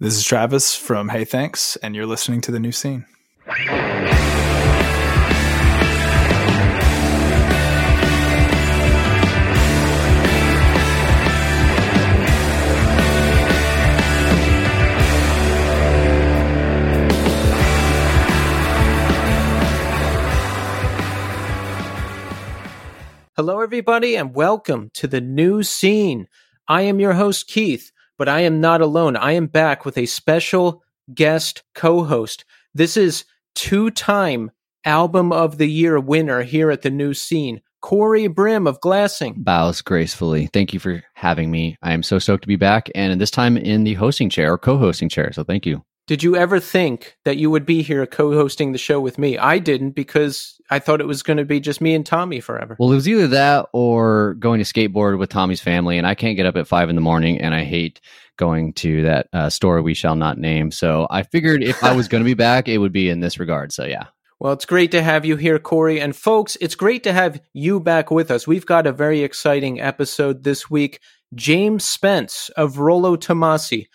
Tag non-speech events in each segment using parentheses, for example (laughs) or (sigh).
This is Travis from Hey Thanks, and you're listening to the new scene. Hello, everybody, and welcome to the new scene. I am your host, Keith, but I am not alone. I am back with a special guest co host. This is two time Album of the Year winner here at the new scene, Cory Brim of Glassing. Bows gracefully. Thank you for having me. I am so stoked to be back, and this time in the hosting chair or co hosting chair. So thank you. Did you ever think that you would be here co hosting the show with me? I didn't because I thought it was going to be just me and Tommy forever. Well, it was either that or going to skateboard with Tommy's family, and I can't get up at five in the morning, and I hate going to that uh, store we shall not name. So I figured if I was going to be back, it would be in this regard. So yeah. Well, it's great to have you here, Cory. And folks, it's great to have you back with us. We've got a very exciting episode this week. James Spence of Rolo Tomassi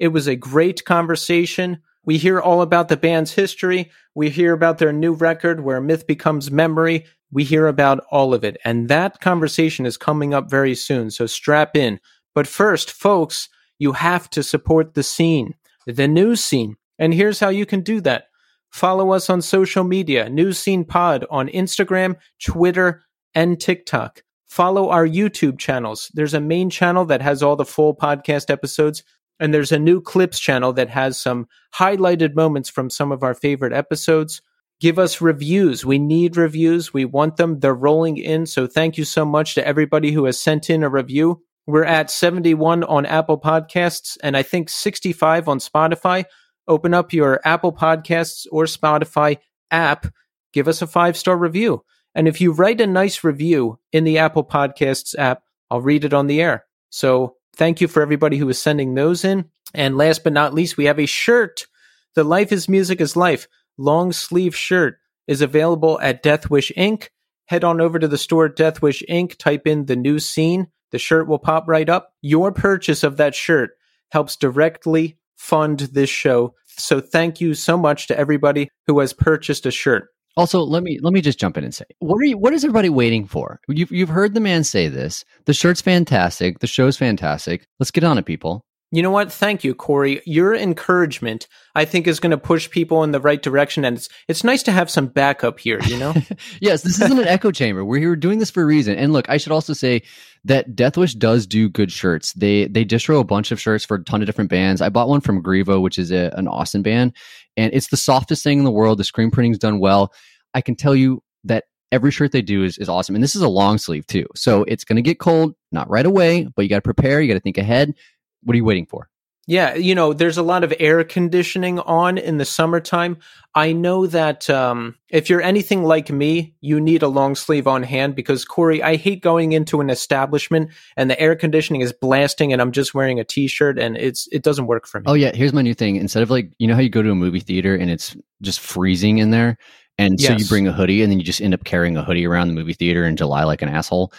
it was a great conversation. We hear all about the band's history. We hear about their new record where myth becomes memory. We hear about all of it. And that conversation is coming up very soon. So strap in. But first, folks, you have to support the scene, the news scene. And here's how you can do that. Follow us on social media, News Scene Pod on Instagram, Twitter, and TikTok. Follow our YouTube channels. There's a main channel that has all the full podcast episodes. And there's a new clips channel that has some highlighted moments from some of our favorite episodes. Give us reviews. We need reviews. We want them. They're rolling in. So thank you so much to everybody who has sent in a review. We're at 71 on Apple Podcasts and I think 65 on Spotify. Open up your Apple Podcasts or Spotify app. Give us a five star review. And if you write a nice review in the Apple Podcasts app, I'll read it on the air. So Thank you for everybody who is sending those in. And last but not least, we have a shirt. The Life is Music is Life long sleeve shirt is available at Death Wish Inc. Head on over to the store Death Wish Inc. Type in the new scene. The shirt will pop right up. Your purchase of that shirt helps directly fund this show. So thank you so much to everybody who has purchased a shirt. Also, let me let me just jump in and say, what are you? What is everybody waiting for? You've you've heard the man say this. The shirt's fantastic. The show's fantastic. Let's get on it, people. You know what? Thank you, Cory. Your encouragement, I think, is going to push people in the right direction, and it's it's nice to have some backup here. You know? (laughs) yes, this isn't an echo chamber. We're here doing this for a reason. And look, I should also say that Deathwish does do good shirts. They they distro a bunch of shirts for a ton of different bands. I bought one from Grievo, which is a, an Austin band, and it's the softest thing in the world. The screen printing's done well. I can tell you that every shirt they do is, is awesome. And this is a long sleeve too. So it's going to get cold, not right away, but you got to prepare. You got to think ahead. What are you waiting for? Yeah, you know, there's a lot of air conditioning on in the summertime. I know that um, if you're anything like me, you need a long sleeve on hand because, Cory, I hate going into an establishment and the air conditioning is blasting and I'm just wearing a t shirt and it's it doesn't work for me. Oh, yeah. Here's my new thing. Instead of like, you know how you go to a movie theater and it's just freezing in there? And yes. so you bring a hoodie and then you just end up carrying a hoodie around the movie theater in July like an asshole.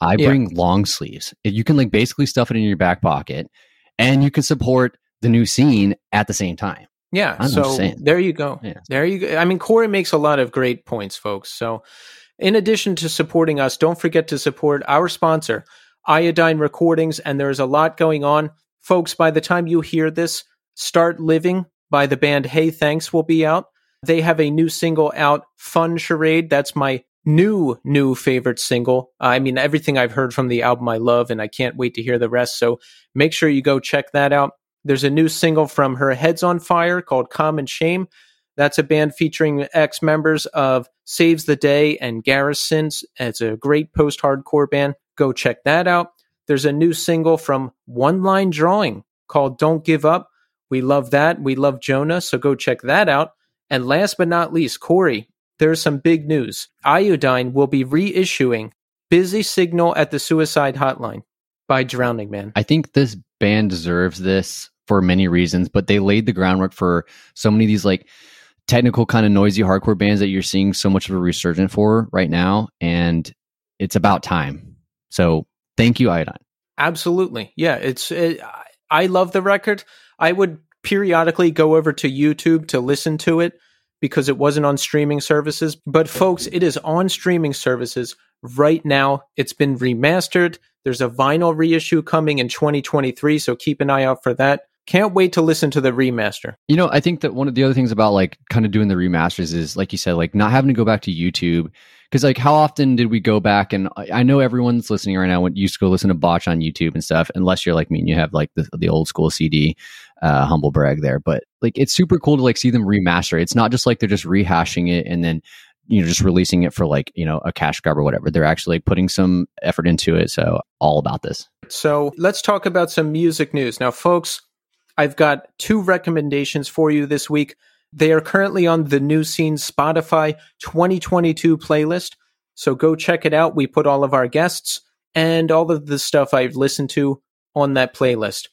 I bring yeah. long sleeves. You can like basically stuff it in your back pocket and you can support the new scene at the same time. Yeah. I'm so there you go. Yeah. There you go. I mean, Cory makes a lot of great points, folks. So in addition to supporting us, don't forget to support our sponsor, Iodine Recordings. And there's a lot going on. Folks, by the time you hear this, Start Living by the band Hey Thanks will be out. They have a new single out, Fun Charade. That's my new, new favorite single. I mean, everything I've heard from the album I love, and I can't wait to hear the rest. So make sure you go check that out. There's a new single from her Heads on Fire called Common Shame. That's a band featuring ex members of Saves the Day and Garrisons. It's a great post hardcore band. Go check that out. There's a new single from One Line Drawing called Don't Give Up. We love that. We love Jonah. So go check that out. And last but not least, Cory, there's some big news. Iodine will be reissuing Busy Signal at the Suicide Hotline by Drowning Man. I think this band deserves this for many reasons, but they laid the groundwork for so many of these like technical kind of noisy hardcore bands that you're seeing so much of a resurgence for right now. And it's about time. So thank you, Iodine. Absolutely. Yeah. It's, it, I love the record. I would periodically go over to YouTube to listen to it because it wasn't on streaming services. But folks, it is on streaming services right now. It's been remastered. There's a vinyl reissue coming in 2023, so keep an eye out for that. Can't wait to listen to the remaster. You know, I think that one of the other things about like kind of doing the remasters is, like you said, like not having to go back to YouTube. Because like, how often did we go back? And I know everyone's listening right now when used to go listen to Botch on YouTube and stuff. Unless you're like me and you have like the, the old school CD, uh, humble brag there. But like, it's super cool to like see them remaster. It's not just like they're just rehashing it and then you know just releasing it for like you know a cash grab or whatever. They're actually putting some effort into it so all about this. So let's talk about some music news. Now folks i've got two recommendations for you this week. They are currently on the new scene spotify 2022 playlist. So go check it out. We put all of our guests and all of the stuff i've listened to on that playlist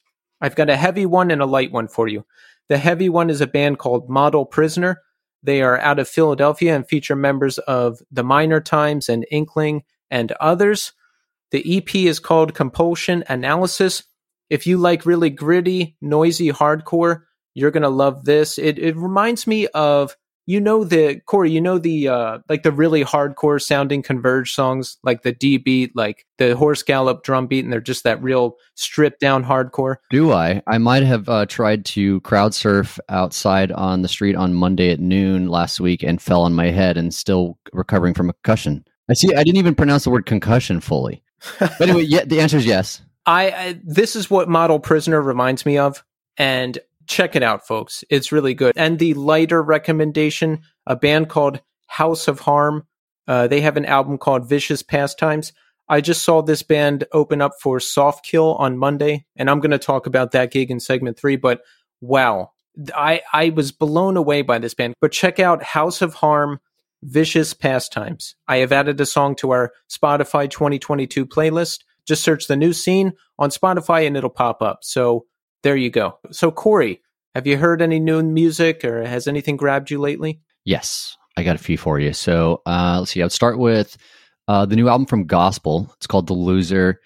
i've got a heavy one and a light one for you the heavy one is a band called model prisoner they are out of Philadelphia and feature members of the Minor Times and Inkling and others. The EP is called Compulsion Analysis. If you like really gritty, noisy hardcore, you're going to love this. It, it reminds me of you know the Cory, you know the uh like the really hardcore sounding converge songs, like the D beat, like the horse gallop drum beat, and they're just that real stripped down hardcore. Do I? I might have uh, tried to crowd surf outside on the street on Monday at noon last week and fell on my head and still recovering from a concussion. I see. I didn't even pronounce the word concussion fully. But anyway, yeah, the answer is yes. (laughs) I, I this is what Model Prisoner reminds me of, and check it out, folks. It's really good. And the lighter recommendation, a band called House of Harm. Uh, they have an album called Vicious Pastimes. I just saw this band open up for Soft Kill on Monday, and I'm going to talk about that gig in segment three. But wow, I, I was blown away by this band. But check out House of Harm, Vicious Pastimes. I have added a song to our Spotify 2022 playlist. Just search the new scene on Spotify and it'll pop up. So there you go. So, Cory, have you heard any new music or has anything grabbed you lately? Yes, I got a few for you. So, uh, let's see. I'll start with uh, the new album from Gospel. It's called The Loser.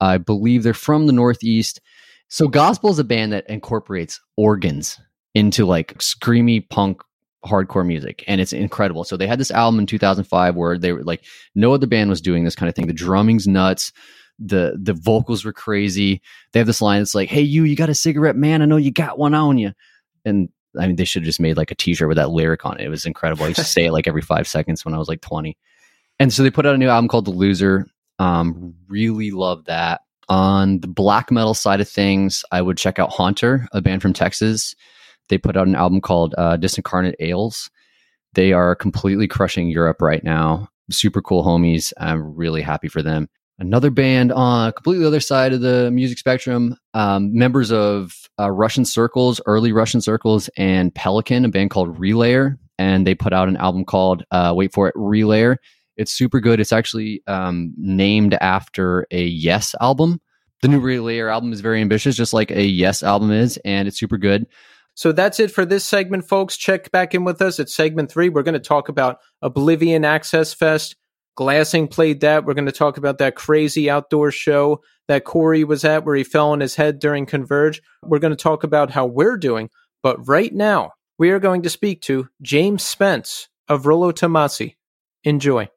I believe they're from the Northeast. So, Gospel is a band that incorporates organs into like screamy punk hardcore music and it's incredible. So they had this album in 2005 where they were like no other band was doing this kind of thing. The drumming's nuts the the vocals were crazy. They have this line that's like, "Hey, you, you got a cigarette, man? I know you got one on you." And I mean, they should have just made like a T-shirt with that lyric on it. It was incredible. I used to say it like every five seconds when I was like twenty. And so they put out a new album called The Loser. Um, really love that. On the black metal side of things, I would check out Haunter, a band from Texas. They put out an album called uh, Discarnate Ails. They are completely crushing Europe right now. Super cool homies. I'm really happy for them another band on completely other side of the music spectrum um, members of uh, russian circles early russian circles and pelican a band called relayer and they put out an album called uh, wait for it relayer. It's super good. It's actually um, named after a yes album. The new relayer album is very ambitious just like a yes album is and it's super good. So that's it for this segment folks. Check back in with us at segment three. We're going to talk about oblivion access fest Glassing played that. We're going to talk about that crazy outdoor show that Cory was at where he fell on his head during Converge. We're going to talk about how we're doing. But right now, we are going to speak to James Spence of Rolo Tomassi. Enjoy.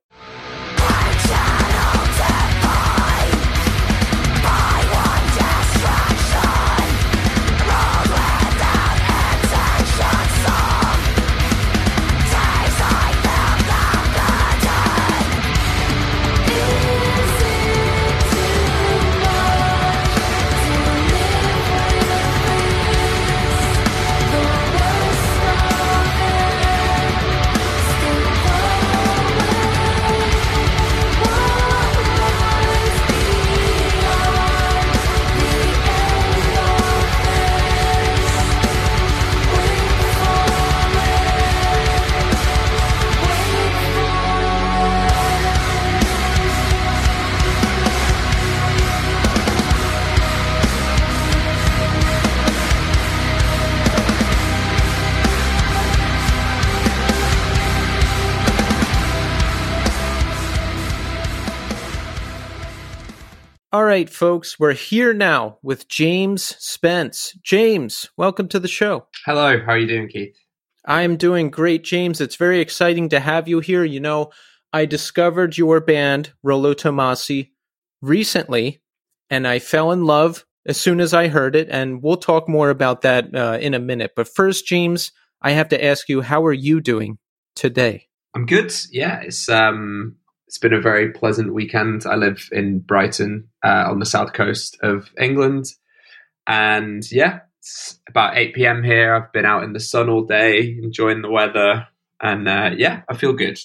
All right, folks, we're here now with James Spence. James, welcome to the show. Hello, how are you doing, Keith? I'm doing great, James. It's very exciting to have you here. You know, I discovered your band, Rolo Tomassi, recently, and I fell in love as soon as I heard it. And we'll talk more about that uh, in a minute. But first, James, I have to ask you, how are you doing today? I'm good. Yeah, it's um, it's been a very pleasant weekend. I live in Brighton uh, on the south coast of England. And yeah, it's about 8 p.m. here. I've been out in the sun all day, enjoying the weather. And uh, yeah, I feel good.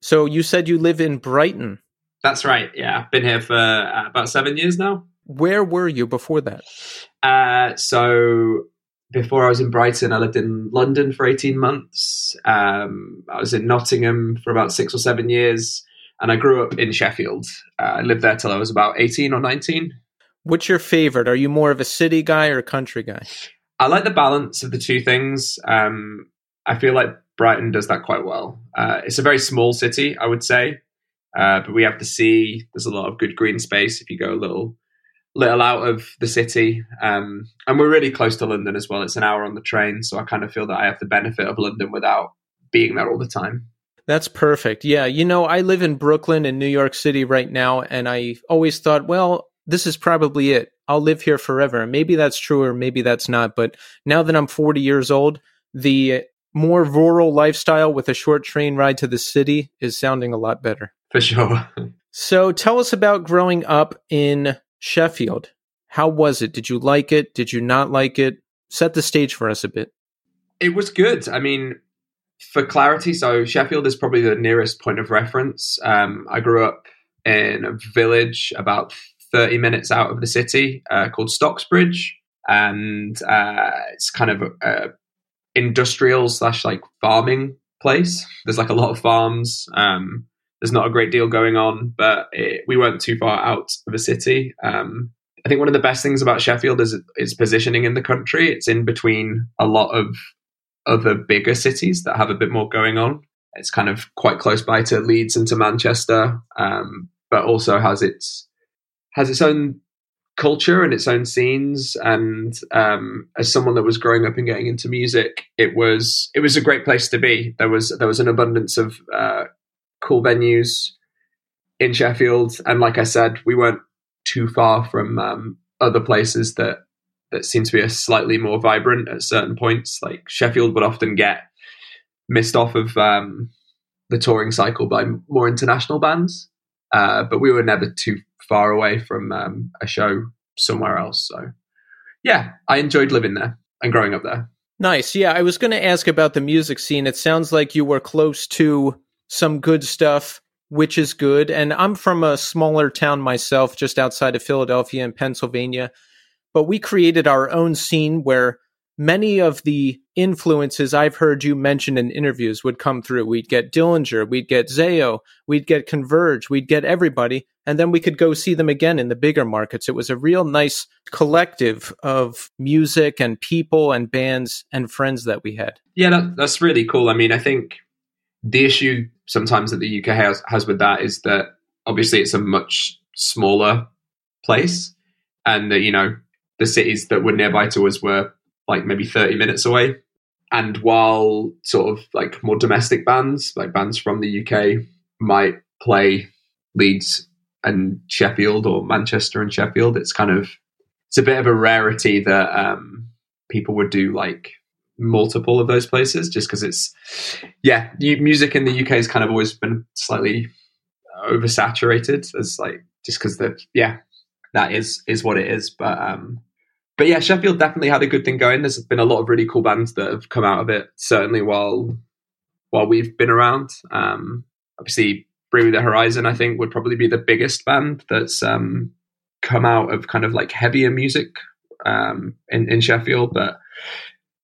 So you said you live in Brighton. That's right. Yeah, I've been here for uh, about seven years now. Where were you before that? Uh, so before I was in Brighton, I lived in London for 18 months. Um, I was in Nottingham for about six or seven years and I grew up in Sheffield. Uh, I lived there till I was about 18 or 19. What's your favorite? Are you more of a city guy or a country guy? I like the balance of the two things. Um, I feel like Brighton does that quite well. Uh, it's a very small city, I would say, uh, but we have the sea. There's a lot of good green space if you go a little little out of the city. Um, and we're really close to London as well. It's an hour on the train, so I kind of feel that I have the benefit of London without being there all the time. That's perfect. Yeah. You know, I live in Brooklyn in New York City right now, and I always thought, well, this is probably it. I'll live here forever. maybe that's true or maybe that's not. But now that I'm 40 years old, the more rural lifestyle with a short train ride to the city is sounding a lot better. For sure. (laughs) so tell us about growing up in Sheffield. How was it? Did you like it? Did you not like it? Set the stage for us a bit. It was good. I mean, for clarity, so Sheffield is probably the nearest point of reference. Um, I grew up in a village about 30 minutes out of the city uh, called Stocksbridge, and uh, it's kind of a, a industrial slash like farming place. There's like a lot of farms. Um, there's not a great deal going on, but it, we weren't too far out of the city. Um, I think one of the best things about Sheffield is its positioning in the country. It's in between a lot of other bigger cities that have a bit more going on. It's kind of quite close by to Leeds and to Manchester, um, but also has its has its own culture and its own scenes. And um, as someone that was growing up and getting into music, it was it was a great place to be. There was there was an abundance of uh, cool venues in Sheffield, and like I said, we weren't too far from um, other places that that seem to be a slightly more vibrant at certain points. Like Sheffield would often get missed off of um, the touring cycle by more international bands, uh, but we were never too far away from um, a show somewhere else. So, yeah, I enjoyed living there and growing up there. Nice. Yeah, I was going to ask about the music scene. It sounds like you were close to some good stuff, which is good. And I'm from a smaller town myself, just outside of Philadelphia in Pennsylvania but we created our own scene where many of the influences I've heard you mention in interviews would come through. We'd get Dillinger, we'd get Zao, we'd get Converge, we'd get everybody, and then we could go see them again in the bigger markets. It was a real nice collective of music and people and bands and friends that we had. Yeah, that, that's really cool. I mean, I think the issue sometimes that the UK has, has with that is that obviously it's a much smaller place and that, you know, the cities that were nearby to us were like maybe 30 minutes away. And while sort of like more domestic bands, like bands from the UK, might play Leeds and Sheffield or Manchester and Sheffield, it's kind of it's a bit of a rarity that um, people would do like multiple of those places, just because it's yeah, music in the UK has kind of always been slightly oversaturated as like just because the yeah that is is what it is. But um, but yeah, Sheffield definitely had a good thing going. There's been a lot of really cool bands that have come out of it. Certainly while while we've been around. Um, obviously, Bring the Horizon, I think, would probably be the biggest band that's um, come out of kind of like heavier music um, in in Sheffield. But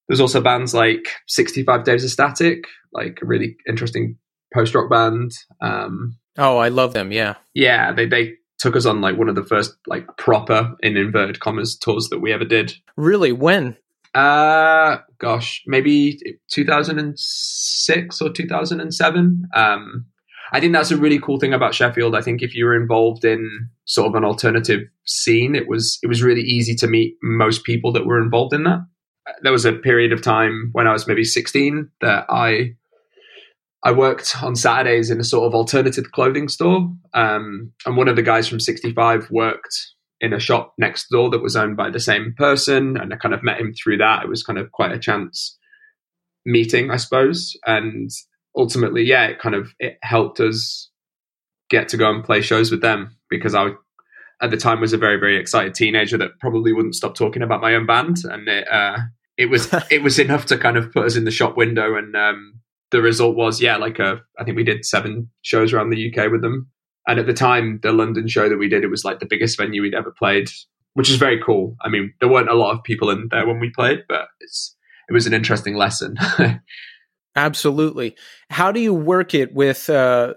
there's also bands like 65 Days of Static, like a really interesting post rock band. Um, oh, I love them. Yeah, yeah, they they took us on like one of the first like proper in inverted commas tours that we ever did. Really? When? Uh gosh, maybe 2006 or 2007. Um I think that's a really cool thing about Sheffield. I think if you were involved in sort of an alternative scene, it was it was really easy to meet most people that were involved in that. There was a period of time when I was maybe 16 that I I worked on Saturdays in a sort of alternative clothing store, um, and one of the guys from 65 worked in a shop next door that was owned by the same person, and I kind of met him through that. It was kind of quite a chance meeting, I suppose, and ultimately, yeah, it kind of it helped us get to go and play shows with them because I at the time was a very very excited teenager that probably wouldn't stop talking about my own band, and it uh, it was (laughs) it was enough to kind of put us in the shop window, and um, the result was yeah, like a uh, I think we did seven shows around the UK with them, and at the time the London show that we did it was like the biggest venue we'd ever played, which is very cool. I mean, there weren't a lot of people in there when we played, but it's it was an interesting lesson. (laughs) Absolutely. How do you work it with uh,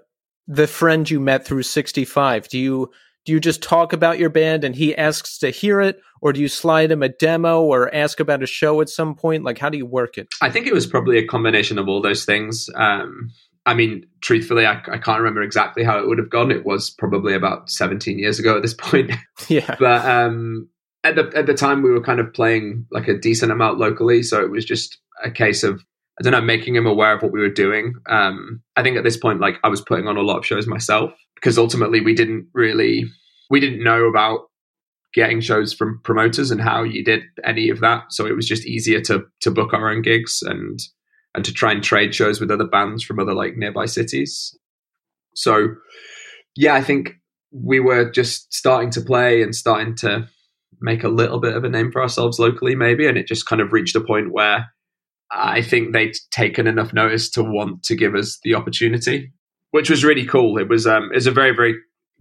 the friend you met through 65? Do you do you just talk about your band and he asks to hear it? Or do you slide him a demo or ask about a show at some point? Like how do you work it? I think it was probably a combination of all those things. Um, i mean truthfully I, I, can't remember exactly how it would have gone. It was probably about 17 years ago at this (laughs) point. (laughs) Yeah. But um, at the at the time we were kind of playing like a decent amount locally. So it was just a case of I don't know, making him aware of what we were doing. Um, I think at this point, like I was putting on a lot of shows myself because ultimately we didn't really, we didn't know about getting shows from promoters and how you did any of that. So it was just easier to to book our own gigs and and to try and trade shows with other bands from other like nearby cities. So yeah, I think we were just starting to play and starting to make a little bit of a name for ourselves locally, maybe, and it just kind of reached a point where I think they'd taken enough notice to want to give us the opportunity, which was really cool. It was um, it was a very very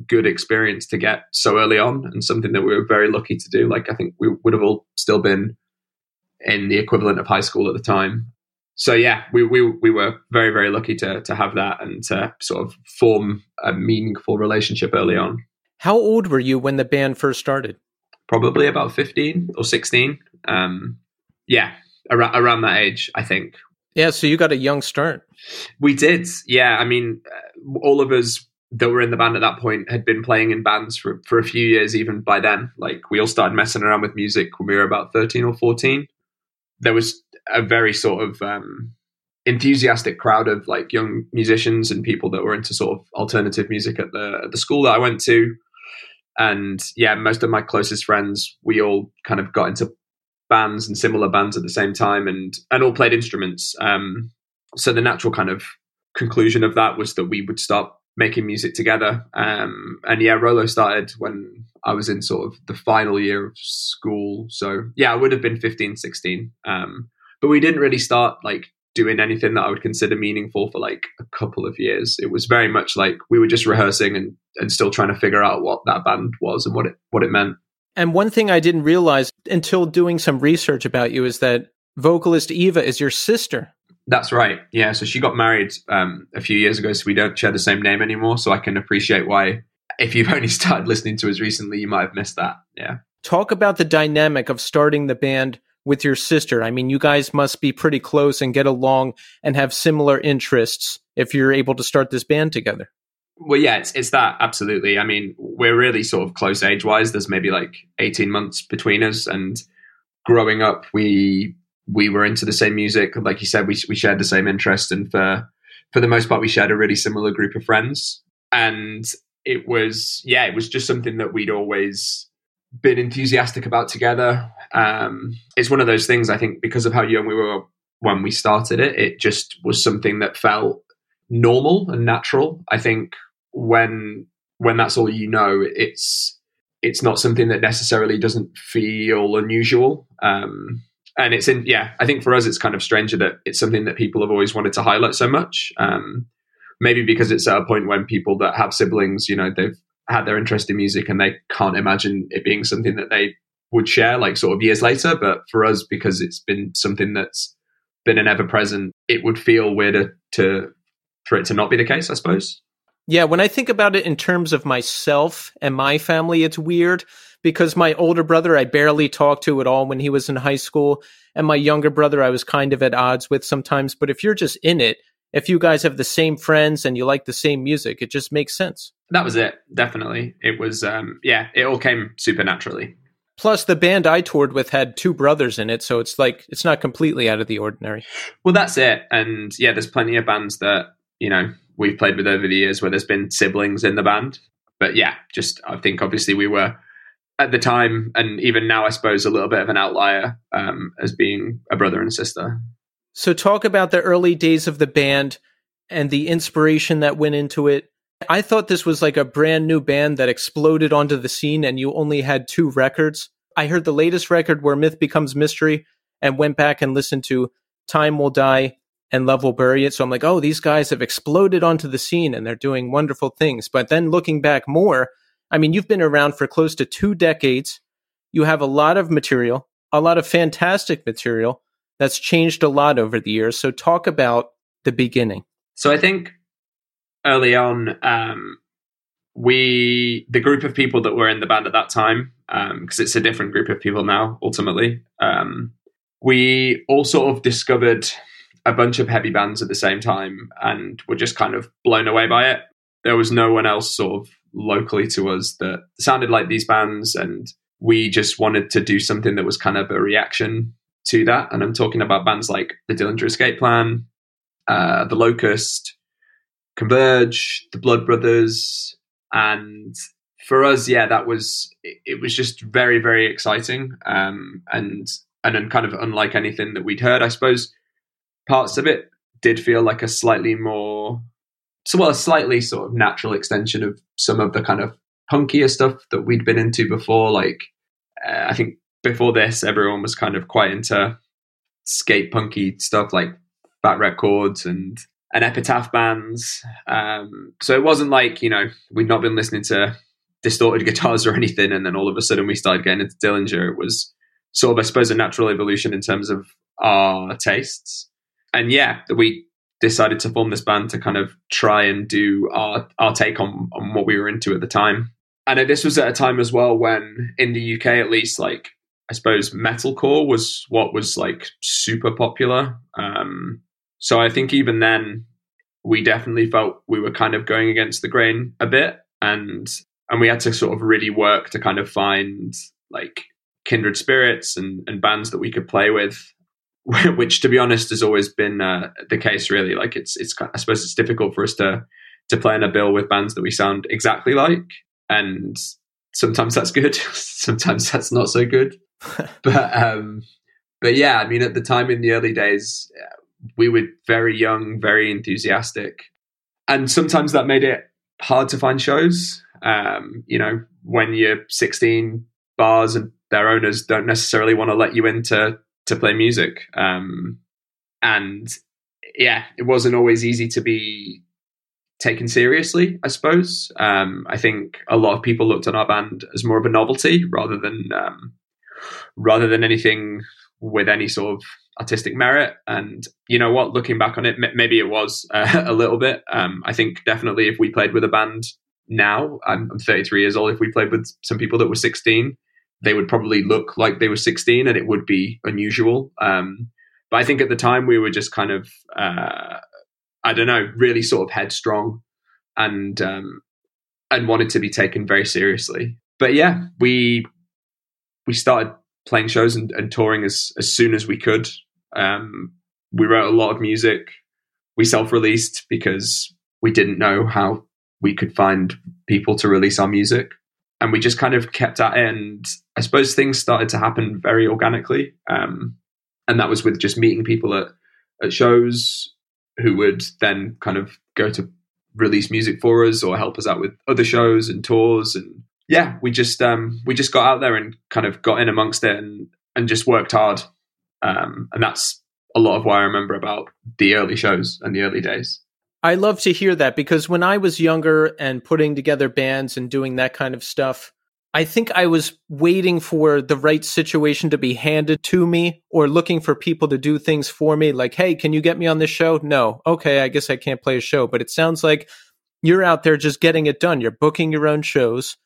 good experience to get so early on, and something that we were very lucky to do. Like I think we would have all still been in the equivalent of high school at the time. So yeah, we we we were very very lucky to to have that and to sort of form a meaningful relationship early on. How old were you when the band first started? Probably about fifteen or sixteen. Um, yeah, around, around that age, I think. Yeah, so you got a young start. We did. Yeah, I mean, uh, all of us that were in the band at that point had been playing in bands for, for a few years even by then. Like we all started messing around with music when we were about 13 or 14. There was a very sort of um, enthusiastic crowd of like young musicians and people that were into sort of alternative music at the at the school that I went to. And yeah, most of my closest friends, we all kind of got into bands and similar bands at the same time and and all played instruments. Um, so the natural kind of conclusion of that was that we would start making music together. Um, and yeah rolo started when i was in sort of the final year of school. So yeah i would have been 15 16 um, but we didn't really start like doing anything that i would consider meaningful for like a couple of years. It was very much like we were just rehearsing and and still trying to figure out what that band was and what it what it meant and one thing I didn't realize until doing some research about you is that vocalist Eva is your sister. That's right. Yeah. So she got married um, a few years ago, so we don't share the same name anymore. So I can appreciate why, if you've (laughs) only started listening to us recently, you might have missed that. Yeah. Talk about the dynamic of starting the band with your sister. I mean, you guys must be pretty close and get along and have similar interests if you're able to start this band together. Well, yeah, it's it's that absolutely. I mean, we're really sort of close age wise. There's maybe like 18 months between us, and growing up, we we were into the same music. Like you said, we we shared the same interest, and for for the most part, we shared a really similar group of friends. And it was yeah, it was just something that we'd always been enthusiastic about together. Um, it's one of those things. I think because of how young we were when we started it, it just was something that felt normal and natural. I think when when that's all you know, it's it's not something that necessarily doesn't feel unusual. Um, and it's in yeah, I think for us it's kind of stranger that it's something that people have always wanted to highlight so much. Um, maybe because it's at a point when people that have siblings, you know, they've had their interest in music and they can't imagine it being something that they would share like sort of years later. But for us, because it's been something that's been an ever present, it would feel weirder to for it to not be the case, I suppose. Yeah, when I think about it in terms of myself and my family, it's weird because my older brother I barely talked to at all when he was in high school, and my younger brother I was kind of at odds with sometimes. But if you're just in it, if you guys have the same friends and you like the same music, it just makes sense. That was it. Definitely. It was, um, yeah, it all came supernaturally. Plus, the band I toured with had two brothers in it, so it's like it's not completely out of the ordinary. Well, that's it. And yeah, there's plenty of bands that, you know, we've played with over the years where there's been siblings in the band. But yeah, just I think obviously we were at the time and even now, I suppose, a little bit of an outlier um, as being a brother and sister. So, talk about the early days of the band and the inspiration that went into it. I thought this was like a brand new band that exploded onto the scene and you only had two records. I heard the latest record where Myth Becomes Mystery and went back and listened to Time Will Die and Love Will Bury It. So I'm like, oh, these guys have exploded onto the scene and they're doing wonderful things. But then looking back more, I mean, you've been around for close to two decades. You have a lot of material, a lot of fantastic material that's changed a lot over the years. So talk about the beginning. So I think early on, um, we the group of people that were in the band at that time, because um, it's a different group of people now. Ultimately, um, we all sort of discovered a bunch of heavy bands at the same time, and were just kind of blown away by it. There was no one else sort of locally to us that sounded like these bands, and we just wanted to do something that was kind of a reaction to that. And I'm talking about bands like the Dillinger Escape Plan, uh, the Locust, Converge, the Blood Brothers, and for us, yeah, that was it. Was just very, very exciting, um, and and kind of unlike anything that we'd heard. I suppose parts of it did feel like a slightly more, so well, a slightly sort of natural extension of some of the kind of punkier stuff that we'd been into before. Like, uh, I think before this, everyone was kind of quite into skate punky stuff like Fat Wreck Chords and and epitaph bands. Um, so it wasn't like you know we'd not been listening to distorted (laughs) guitars or anything, and then all of a sudden we started getting into Dillinger. It was sort of, I suppose, a natural evolution in terms of our tastes. And yeah, we decided to form this band to kind of try and do our our take on on what we were into at the time. And this was at a time as well when in the UK, at least, like I suppose metalcore was what was like super popular. Um, so I think even then, we definitely felt we were kind of going against the grain a bit, and and we had to sort of really work to kind of find like kindred spirits and, and bands that we could play with. (laughs) Which, to be honest, has always been uh, the case. Really, like it's it's I suppose it's difficult for us to to play in a bill with bands that we sound exactly like, and sometimes that's good, (laughs) sometimes that's not so good. (laughs) but um, but yeah, I mean, at the time in the early days, we were very young, very enthusiastic, and sometimes that made it hard to find shows. Um, you know, when you're 16, bars and their owners don't necessarily want to let you in to, play music. Um, and yeah, it wasn't always easy to be taken seriously, I suppose. Um, I think a lot of people looked on our band as more of a novelty rather than um, rather than anything with any sort of artistic merit. And you know what, looking back on it, m- maybe it was uh, (laughs) a little bit. Um, I think definitely if we played with a band now, I'm, I'm 33 years old, if we played with some people that were 16, they would probably look like they were 16 and it would be unusual. Um, but I think at the time we were just kind of, uh, I don't know, really sort of headstrong and, um, and wanted to be taken very seriously. But yeah, we, we started playing shows and, and touring as, as soon as we could. Um, we wrote a lot of music. We self released because we didn't know how we could find people to release our music. And we just kind of kept at it. And I suppose things started to happen very organically. Um, and that was with just meeting people at, at shows who would then kind of go to release music for us or help us out with other shows and tours and yeah, we just um, we just got out there and kind of got in amongst it and and just worked hard. Um, and that's a lot of what I remember about the early shows and the early days. I love to hear that because when I was younger and putting together bands and doing that kind of stuff, I think I was waiting for the right situation to be handed to me or looking for people to do things for me. Like, hey, can you get me on this show? No. Okay, I guess I can't play a show. But it sounds like you're out there just getting it done. You're booking your own shows.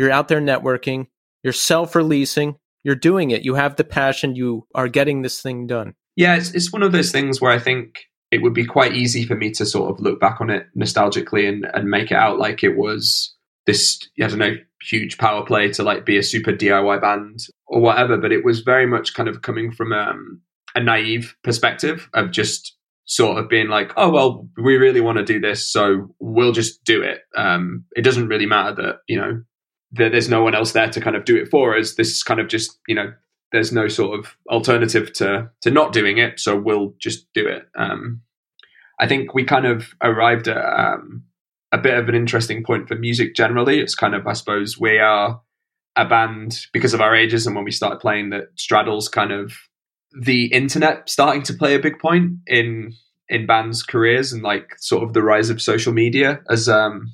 You're out there networking, you're self releasing, you're doing it. You have the passion, you are getting this thing done. Yeah, it's, it's one of those things where I think it would be quite easy for me to sort of look back on it nostalgically and, and make it out like it was this I don't know huge power play to like be a super DIY band or whatever. But it was very much kind of coming from um, a naive perspective of just sort of being like, oh well, we really want to do this, so we'll just do it. Um, it doesn't really matter that you know that there's no one else there to kind of do it for us. This is kind of just you know there's no sort of alternative to to not doing it, so we'll just do it. Um, I think we kind of arrived at um, a bit of an interesting point for music generally. It's kind of, I suppose, we are a band because of our ages and when we started playing that straddles kind of the internet starting to play a big point in in bands' careers and like sort of the rise of social media as um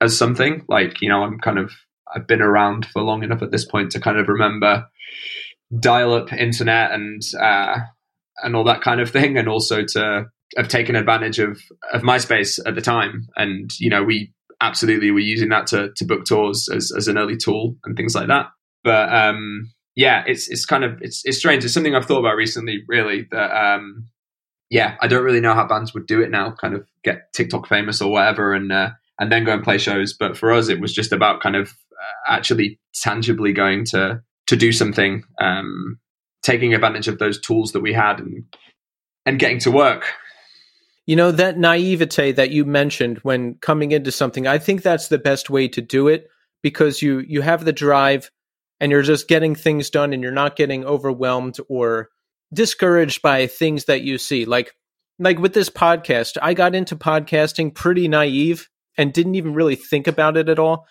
as something like you know I'm kind of I've been around for long enough at this point to kind of remember dial up internet and uh, and all that kind of thing, and also to have taken advantage of of MySpace at the time, and you know we absolutely were using that to to book tours as as an early tool and things like that. But um, yeah, it's it's kind of it's it's strange. It's something I've thought about recently, really. That um, yeah, I don't really know how bands would do it now, kind of get TikTok famous or whatever, and uh, and then go and play shows. But for us, it was just about kind of uh, actually tangibly going to to do something, um, taking advantage of those tools that we had and and getting to work. You know, that naivete that you mentioned when coming into something, I think that's the best way to do it because you you have the drive and you're just getting things done and you're not getting overwhelmed or discouraged by things that you see. Like like with this podcast, I got into podcasting pretty naive and didn't even really think about it at all.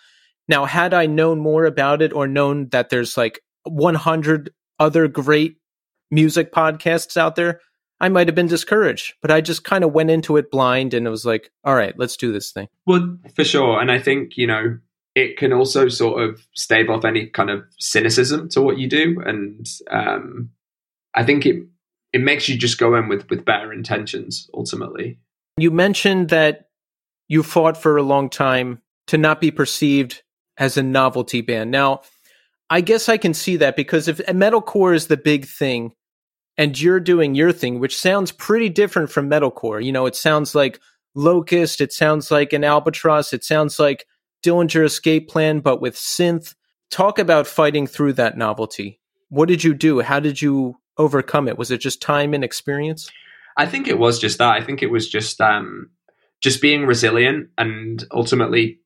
Now, had I known more about it or known that there's like 100 other great music podcasts out there, I might have been discouraged. But I just kind of went into it blind and it was like, all right, let's do this thing. Well, for sure. And I think, you know, it can also sort of stave off any kind of cynicism to what you do. And um, I think it it makes you just go in with with better intentions ultimately. You mentioned that you fought for a long time to not be perceived as a novelty band. Now, I guess I can see that because if metalcore is the big thing and you're doing your thing, which sounds pretty different from metalcore, you know, it sounds like Locust, it sounds like an Albatross, it sounds like Dillinger Escape Plan, but with synth. Talk about fighting through that novelty. What did you do? How did you overcome it? Was it just time and experience? I think it was just that. I think it was just um, just being resilient and ultimately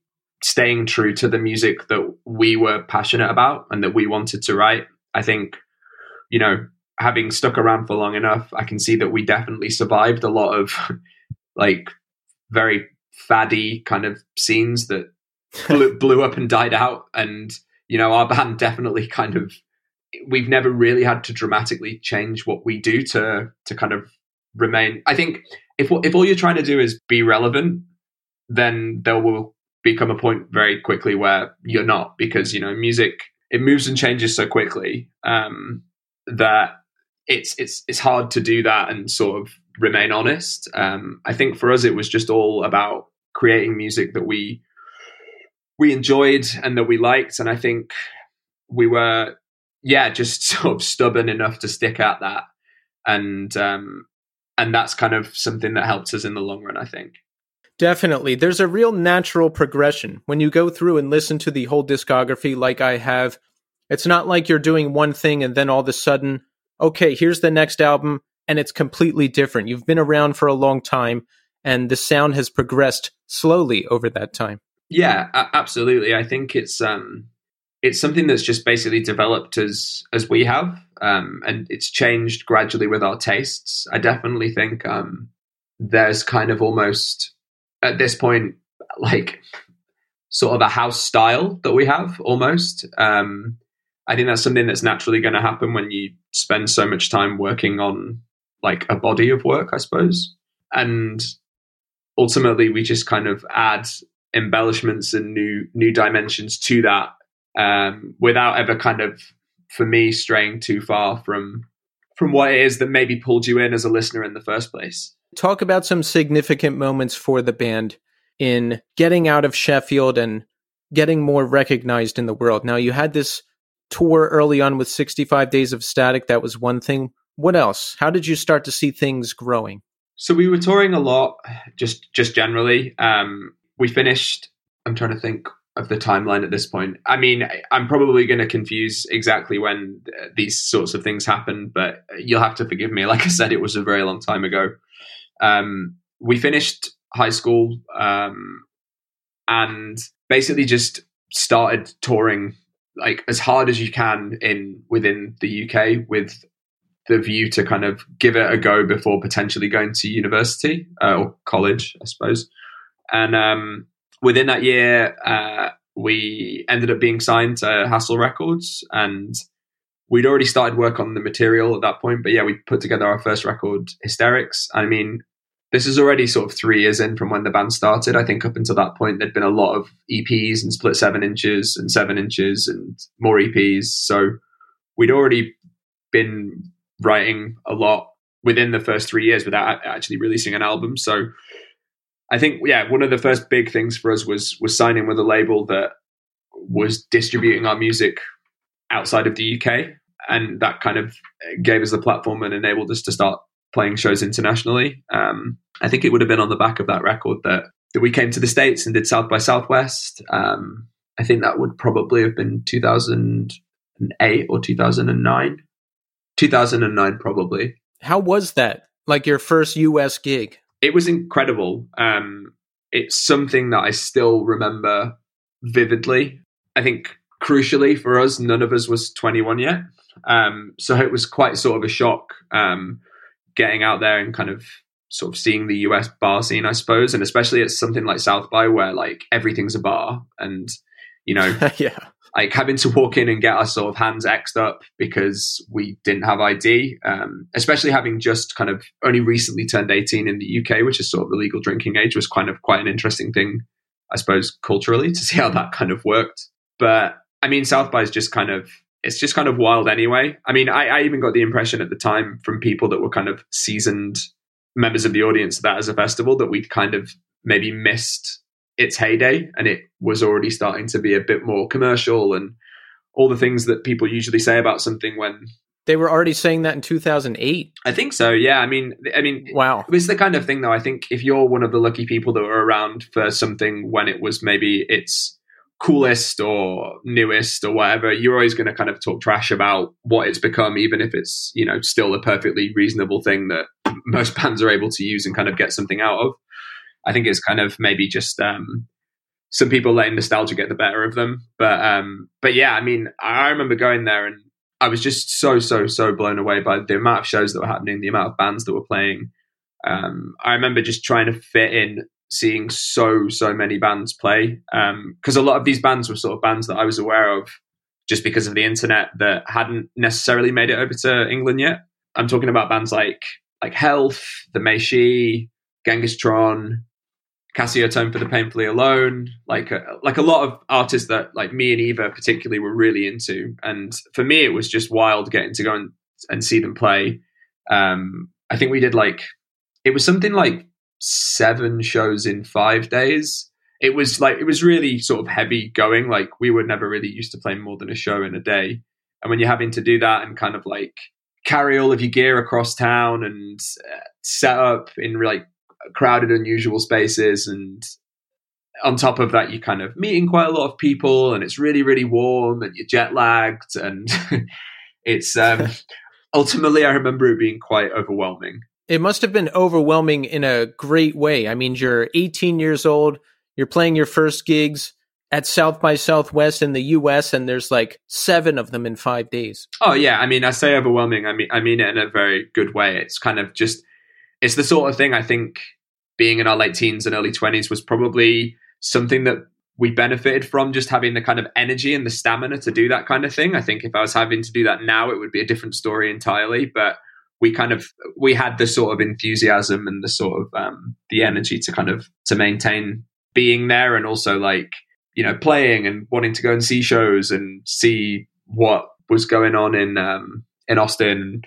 staying true to the music that we were passionate about and that we wanted to write. I think, you know, having stuck around for long enough, I can see that we definitely survived a lot of (laughs) like very faddy kind of scenes that (laughs) blew, blew up and died out. And, you know, our band definitely kind of, we've never really had to dramatically change what we do to, to kind of remain. I think if, if all you're trying to do is be relevant, then there will become a point very quickly where you're not because you know music it moves and changes so quickly um, that it's it's it's hard to do that and sort of remain honest. Um, I think for us it was just all about creating music that we we enjoyed and that we liked, and I think we were yeah just (laughs) sort of stubborn enough to stick at that, and um, and that's kind of something that helped us in the long run. I think. Definitely. There's a real natural progression. When you go through and listen to the whole discography like I have, it's not like you're doing one thing and then all of a sudden, okay, here's the next album and it's completely different. You've been around for a long time and the sound has progressed slowly over that time. Yeah, absolutely. I think it's um it's something that's just basically developed as as we have um and it's changed gradually with our tastes. I definitely think um there's kind of almost at this point like sort of a house style that we have almost. Um, I think that's something that's naturally going to happen when you spend so much time working on like a body of work, I suppose. And ultimately, we just kind of add embellishments and new new dimensions to that um, without ever kind of, for me, straying too far from from what it is that maybe pulled you in as a listener in the first place. Talk about some significant moments for the band in getting out of Sheffield and getting more recognized in the world. Now, you had this tour early on with 65 Days of Static. That was one thing. What else? How did you start to see things growing? So we were touring a lot, just just generally. Um, we finished. I'm trying to think of the timeline at this point. I mean, I'm probably going to confuse exactly when these sorts of things happen, but you'll have to forgive me. Like I said, it was a very long time ago. Um, we finished high school um, and basically just started touring like as hard as you can in within the UK with the view to kind of give it a go before potentially going to university uh, or college, I suppose. And um, within that year, uh, we ended up being signed to Hassle Records, and we'd already started work on the material at that point. But yeah, we put together our first record, Hysterics. I mean, this is already sort of three years in from when the band started. I think up until that point, there'd been a lot of EPs and split seven inches and seven inches and more EPs. So we'd already been writing a lot within the first three years without actually releasing an album. So I think yeah, one of the first big things for us was was signing with a label that was distributing our music outside of the UK, and that kind of gave us the platform and enabled us to start playing shows internationally. Um, I think it would have been on the back of that record that that we came to the states and did South by Southwest. Um, I think that would probably have been 2008 or 2009. 2009 probably. How was that? Like your first US gig? It was incredible. Um, it's something that I still remember vividly. I think crucially for us, none of us was 21 yet. Um, so it was quite sort of a shock um, getting out there and kind of sort of seeing the US bar scene, I suppose, and especially at something like South by where like everything's a bar and you know (laughs) yeah like having to walk in and get our sort of hands xed up because we didn't have ID, um, especially having just kind of only recently turned 18 in the UK, which is sort of the legal drinking age, was kind of quite an interesting thing, I suppose, culturally to see how that kind of worked. But I mean, South by is just kind of, it's just kind of wild anyway. I mean, I, I even got the impression at the time from people that were kind of seasoned members of the audience that as a festival that we'd kind of maybe missed its heyday and it was already starting to be a bit more commercial and all the things that people usually say about something when they were already saying that in 2008 i think so yeah. I mean i mean wow. it's the kind of thing though i think if you're one of the lucky people that were around for something when it was maybe its coolest or newest or whatever you're always going to kind of talk trash about what it's become even if it's you know still a perfectly reasonable thing that most (laughs) bands are able to use and kind of get something out of I think it's kind of maybe just um, some people letting nostalgia get the better of them. But um, but yeah, I mean, I remember going there and I was just so so so blown away by the amount of shows that were happening, the amount of bands that were playing. Um, I remember just trying to fit in seeing so so many bands play because um, a lot of these bands were sort of bands that I was aware of just because of the internet that hadn't necessarily made it over to England yet. I'm talking about bands like like Health, the Mae Shi, Genghis Tron, Tone for the Painfully Alone, like a, uh, like a lot of artists that like me and Eva particularly were really into, and for me it was just wild getting to go and, and see them play. Um, I think we did like it was something like seven shows in five days. It was like it was really sort of heavy going. Like we were never really used to playing more than a show in a day, and when you're having to do that and kind of like carry all of your gear across town and uh, set up in like crowded, unusual spaces. And on top of that, you're kind of meeting quite a lot of people, and it's really, really warm, and you're jet lagged, and (laughs) it's um, (laughs) ultimately, I remember it being quite overwhelming. It must have been overwhelming in a great way. I mean, you're 18 years old, you're playing your first gigs at South by Southwest in the US and there's like 7 of them in 5 days. Oh yeah, I mean I say overwhelming. I mean I mean it in a very good way. It's kind of just it's the sort of thing I think being in our late teens and early 20s was probably something that we benefited from just having the kind of energy and the stamina to do that kind of thing. I think if I was having to do that now, it would be a different story entirely. But we kind of we had the sort of enthusiasm and the sort of um, the energy to kind of to maintain being there and also like you know playing and wanting to go and see shows and see what was going on in um, in Austin.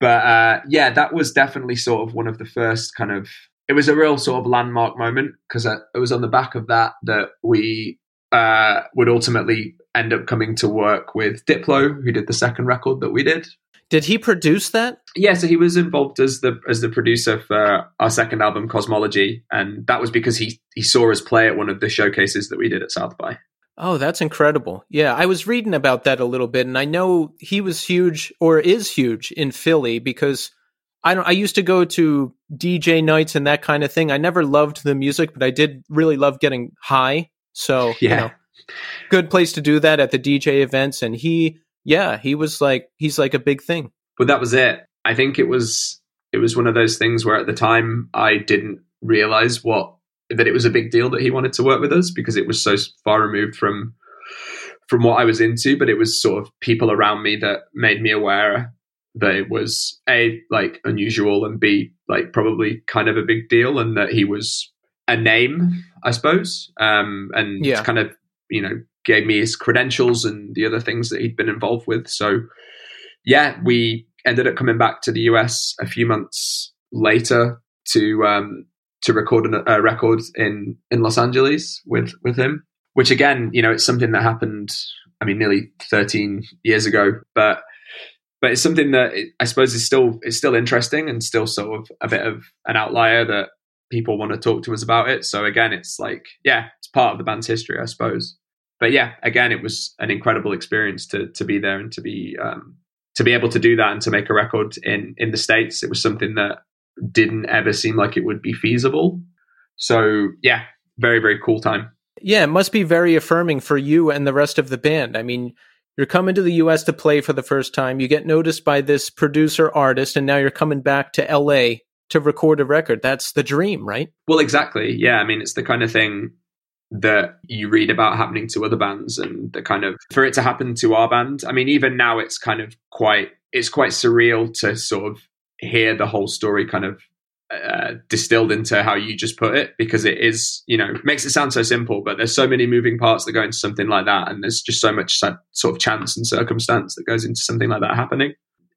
But uh, yeah, that was definitely sort of one of the first kind of it was a real sort of landmark moment because it was on the back of that that we uh, would ultimately end up coming to work with Diplo, who did the second record that we did. Did he produce that? Yeah, so he was involved as the as the producer for our second album, Cosmology, and that was because he he saw us play at one of the showcases that we did at South by. Oh, that's incredible. Yeah, I was reading about that a little bit and I know he was huge or is huge in Philly because I don't I used to go to DJ nights and that kind of thing. I never loved the music, but I did really love getting high. So, Yeah. you know, good place to do that at the DJ events and he yeah, he was like he's like a big thing. but that was it. I think it was it was one of those things where at the time I didn't realize what that it was a big deal that he wanted to work with us because it was so far removed from from what I was into. But it was sort of people around me that made me aware that it was a like unusual and b like probably kind of a big deal and that he was a name, I suppose, um, and Yeah. kind of you know gave me his credentials and the other things that he'd been involved with. So yeah, we ended up coming back to the US a few months later to um, to record a record in in Los Angeles with with him. Which again, you know, it's something that happened. I mean, nearly 13 years ago, but but it's something that I suppose is still is still interesting and still sort of a bit of an outlier that people want to talk to us about it. So again, it's like yeah, it's part of the band's history, I suppose. But yeah, again, it was an incredible experience to to be there and to be um, to be able to do that and to make a record in in the states. It was something that didn't ever seem like it would be feasible. So yeah, very very cool time. Yeah, it must be very affirming for you and the rest of the band. I mean, you're coming to the US to play for the first time. You get noticed by this producer artist, and now you're coming back to LA to record a record. That's the dream, right? Well, exactly. Yeah, I mean, it's the kind of thing that you read about happening to other bands, and the kind of for it to happen to our band. I mean, even now, it's kind of quite it's quite surreal to sort of hear the whole story kind of uh, distilled into how you just put it because it is you know makes it sound so simple but there's so many moving parts that go into something like that and there's just so much sort of chance and circumstance that goes into something like that happening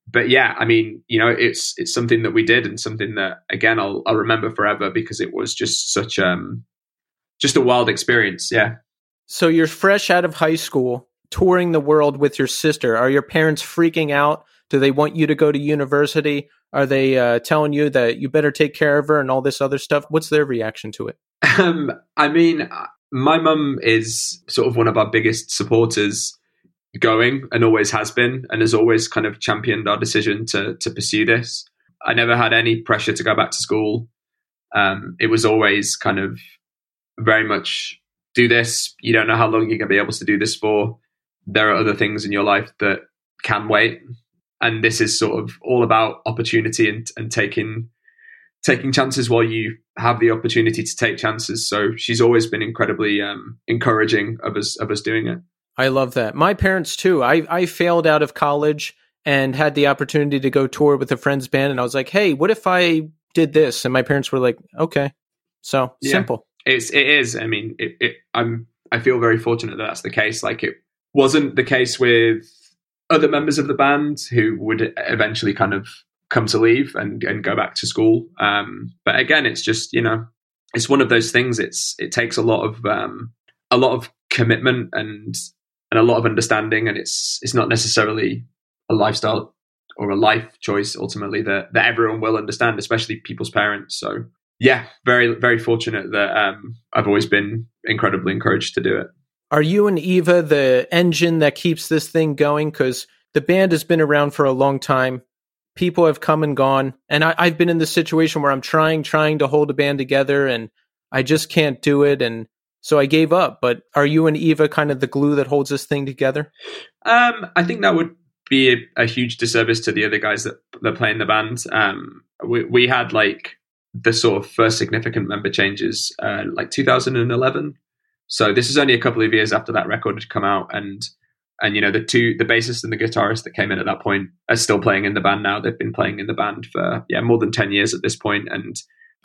but yeah i mean you know it's it's something that we did and something that again i'll, I'll remember forever because it was just such um just a wild experience yeah So you're fresh out of high school, touring the world with your sister. Are your parents freaking out? Do they want you to go to university? Are they uh, telling you that you better take care of her and all this other stuff? What's their reaction to it? Um, I mean, my mum is sort of one of our biggest supporters going and always has been and has always kind of championed our decision to to pursue this. I never had any pressure to go back to school. Um, it was always kind of very much do this. You don't know how long you're going to be able to do this for. There are other things in your life that can wait. And this is sort of all about opportunity and, and taking taking chances while you have the opportunity to take chances. So she's always been incredibly um, encouraging of us of us doing it. I love that. My parents too. I I failed out of college and had the opportunity to go tour with a friend's band, and I was like, "Hey, what if I did this?" And my parents were like, "Okay." So Yeah. simple. It's it is. I mean, it, it, I'm I feel very fortunate that that's the case. Like it wasn't the case with other members of the band who would eventually kind of come to leave and, and go back to school. Um, but again, it's just you know, it's one of those things. It's it takes a lot of um, a lot of commitment and and a lot of understanding, and it's it's not necessarily a lifestyle or a life choice ultimately that that everyone will understand, especially people's parents. So yeah, very very fortunate that um, I've always been incredibly encouraged to do it. Are you and Eva the engine that keeps this thing going? Because the band has been around for a long time. People have come and gone, and I, I've been in this situation where I'm trying, trying to hold a band together, and I just can't do it, and so I gave up. But are you and Eva kind of the glue that holds this thing together? Um, I think that would be a, a huge disservice to the other guys that that play in the band. Um, we we had like the sort of first significant member changes, uh, like 2011. So this is only a couple of years after that record had come out, and and you know the two the bassist and the guitarist that came in at that point are still playing in the band now. They've been playing in the band for yeah more than 10 years at this point, and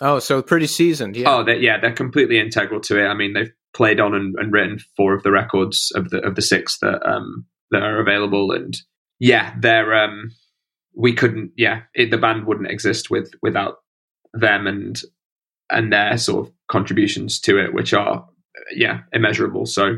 Oh, so pretty seasoned. Yeah. Oh, they, yeah, they're completely integral to it. I mean, they've played on and, and written four of the records of the of the six that um that are available, and yeah, they're um we couldn't yeah it, the band wouldn't exist with without them and and their sort of contributions to it, which are yeah immeasurable. So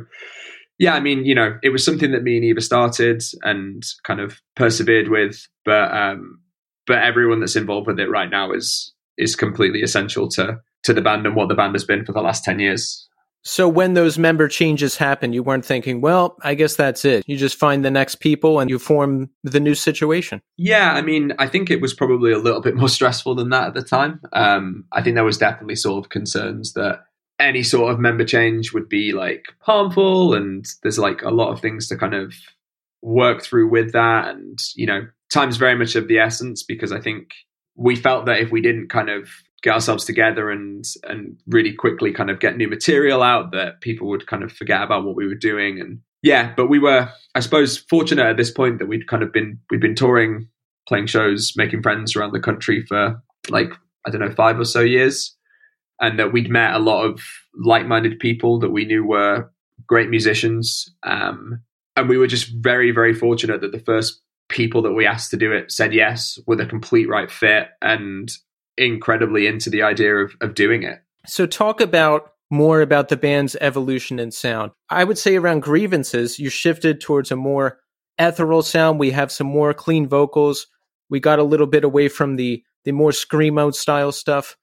yeah, I mean, you know, it was something that me and Eva started and kind of persevered with, but um, but everyone that's involved with it right now is is completely essential to to the band and what the band has been for the last ten years. So when those member changes happen, you weren't thinking, well, I guess that's it. You just find the next people and you form the new situation. Yeah, I mean, I think it was probably a little bit more (laughs) stressful than that at the time. Um, I think there was definitely sort of concerns that any sort of member change would be like harmful, and there's like a lot of things to kind of work through with that. And you know, time's very much of the essence because I think we felt that if we didn't kind of get ourselves together and and really quickly kind of get new material out that people would kind of forget about what we were doing. And yeah but we were i suppose fortunate at this point that we'd kind of been we'd been touring playing shows making friends around the country for like i don't know five or so years. And that we'd met a lot of like-minded people that we knew were great musicians. Um, and we were just very very fortunate that the first people that we asked to do it said yes were the complete right fit. And incredibly into the idea of, of doing it. So, talk about more about the band's evolution in sound. I would say around grievances, you shifted towards a more ethereal sound. We have some more clean vocals. We got a little bit away from the the more screamo style stuff.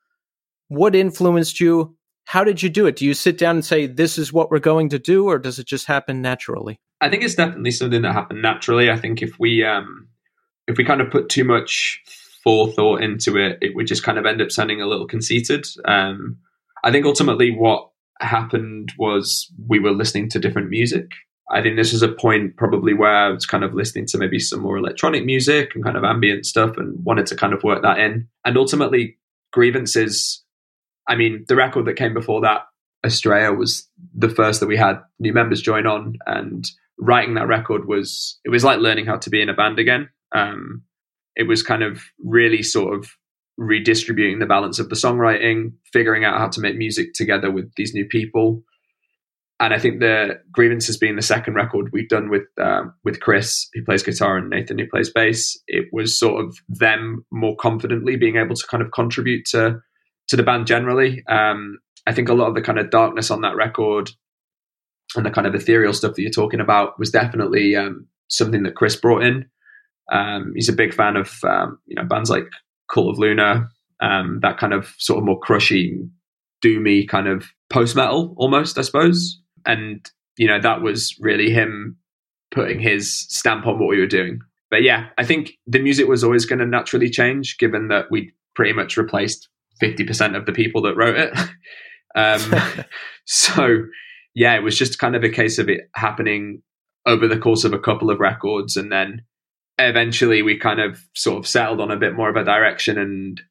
What influenced you? How did you do it? Do you sit down and say, "This is what we're going to do," or does it just happen naturally? I think it's definitely something that happened naturally. I think if we um, if we kind of put too much forethought into it, it would just kind of end up sounding a little conceited. Um, I think ultimately what happened was we were listening to different music. I think this is a point probably where I was kind of listening to maybe some more electronic music and kind of ambient stuff and wanted to kind of work that in. And ultimately, Grievances, I mean, the record that came before that, Astraea, was the first that we had new members join on. And writing that record was, it was like learning how to be in a band again. Um, it was kind of really sort of redistributing the balance of the songwriting, figuring out how to make music together with these new people. And I think the grievances being the second record we've done with uh, with Chris, who plays guitar, and Nathan, who plays bass, it was sort of them more confidently being able to kind of contribute to to the band generally. Um, I think a lot of the kind of darkness on that record and the kind of ethereal stuff that you're talking about was definitely um, something that Chris brought in. Um, he's a big fan of um, you know bands like Cult of Luna, um, that kind of sort of more crushy, doomy kind of post metal almost, I suppose. And you know that was really him putting his stamp on what we were doing. But yeah, I think the music was always going to naturally change, given that we pretty much replaced fifty percent of the people that wrote it. (laughs) Um, (laughs) so yeah, it was just kind of a case of it happening over the course of a couple of records, and then eventually we kind of sort of settled on a bit more of a direction and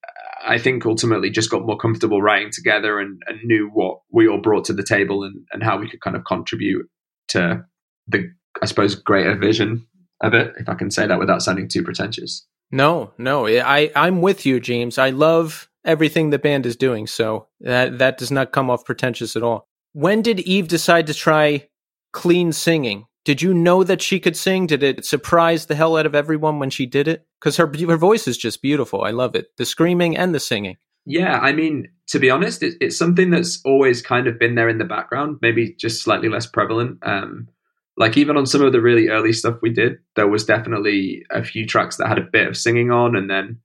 I think ultimately just got more comfortable writing together and, and knew what we all brought to the table and, and how we could kind of contribute to the, I suppose, greater vision of it, if I can say that without sounding too pretentious. No, no, I, I'm with you, James. I love everything the band is doing, so that that does not come off pretentious at all. When did Eve decide to try clean singing? Did you know that she could sing? Did it surprise the hell out of everyone when she did it? Because her her voice is just beautiful. I love it. The screaming and the singing. Yeah, I mean, to be honest, it, it's something that's always kind of been there in the background, maybe just slightly less prevalent. Um, like even on some of the really early stuff we did, there was definitely a few tracks that had a bit of singing on, and then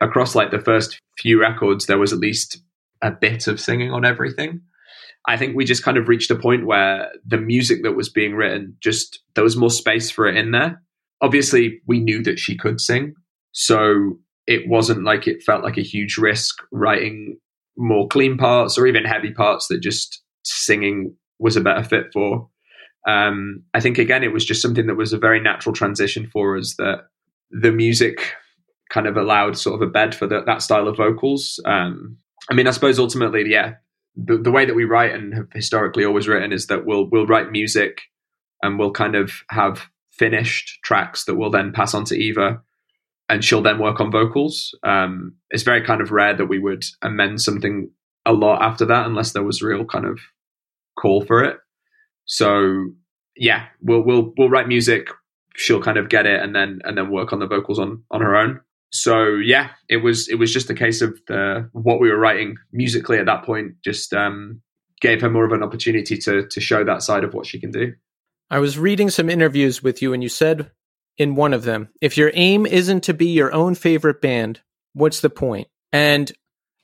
across like the first few records, there was at least a bit of singing on everything. I think we just kind of reached a point where the music that was being written just there was more space for it in there. Obviously, we knew that she could sing, so it wasn't like it felt like a huge risk writing more clean parts or even heavy parts that just singing was a better fit for. Um, I think again, it was just something that was a very natural transition for us that the music kind of allowed sort of a bed for the, that style of vocals. Um, I mean, I suppose ultimately, yeah, the, the way that we write and have historically always written is that we'll we'll write music and we'll kind of have finished tracks that we'll then pass on to Eva and she'll then work on vocals. Um, it's very kind of rare that we would amend something a lot after that unless there was real kind of call for it. So yeah, we'll we'll we'll write music. She'll kind of get it and then and then work on the vocals on on her own so yeah, it was it was just a case of the what we were writing musically at that point just um, gave her more of an opportunity to to show that side of what she can do. I was reading some interviews with you, and you said in one of them, if your aim isn't to be your own favorite band, what's the point? And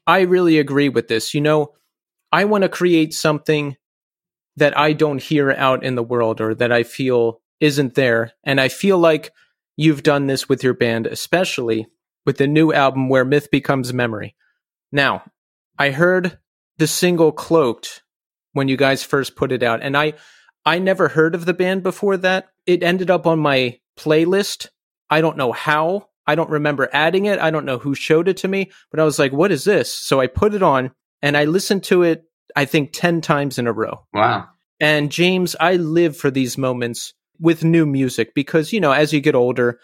I really agree with this. You know, I want to create something that I don't hear out in the world or that I feel isn't there. And I feel like you've done this with your band, especially with the new album Where Myth Becomes Memory. Now, I heard the single Cloaked when you guys first put it out, and I I never heard of the band before that. It ended up on my playlist. I don't know how. I don't remember adding it. I don't know who showed it to me, but I was like, what is this? So I put it on and I listened to it, I think 10 times in a row. Wow. And James, I live for these moments with new music because, you know, as you get older,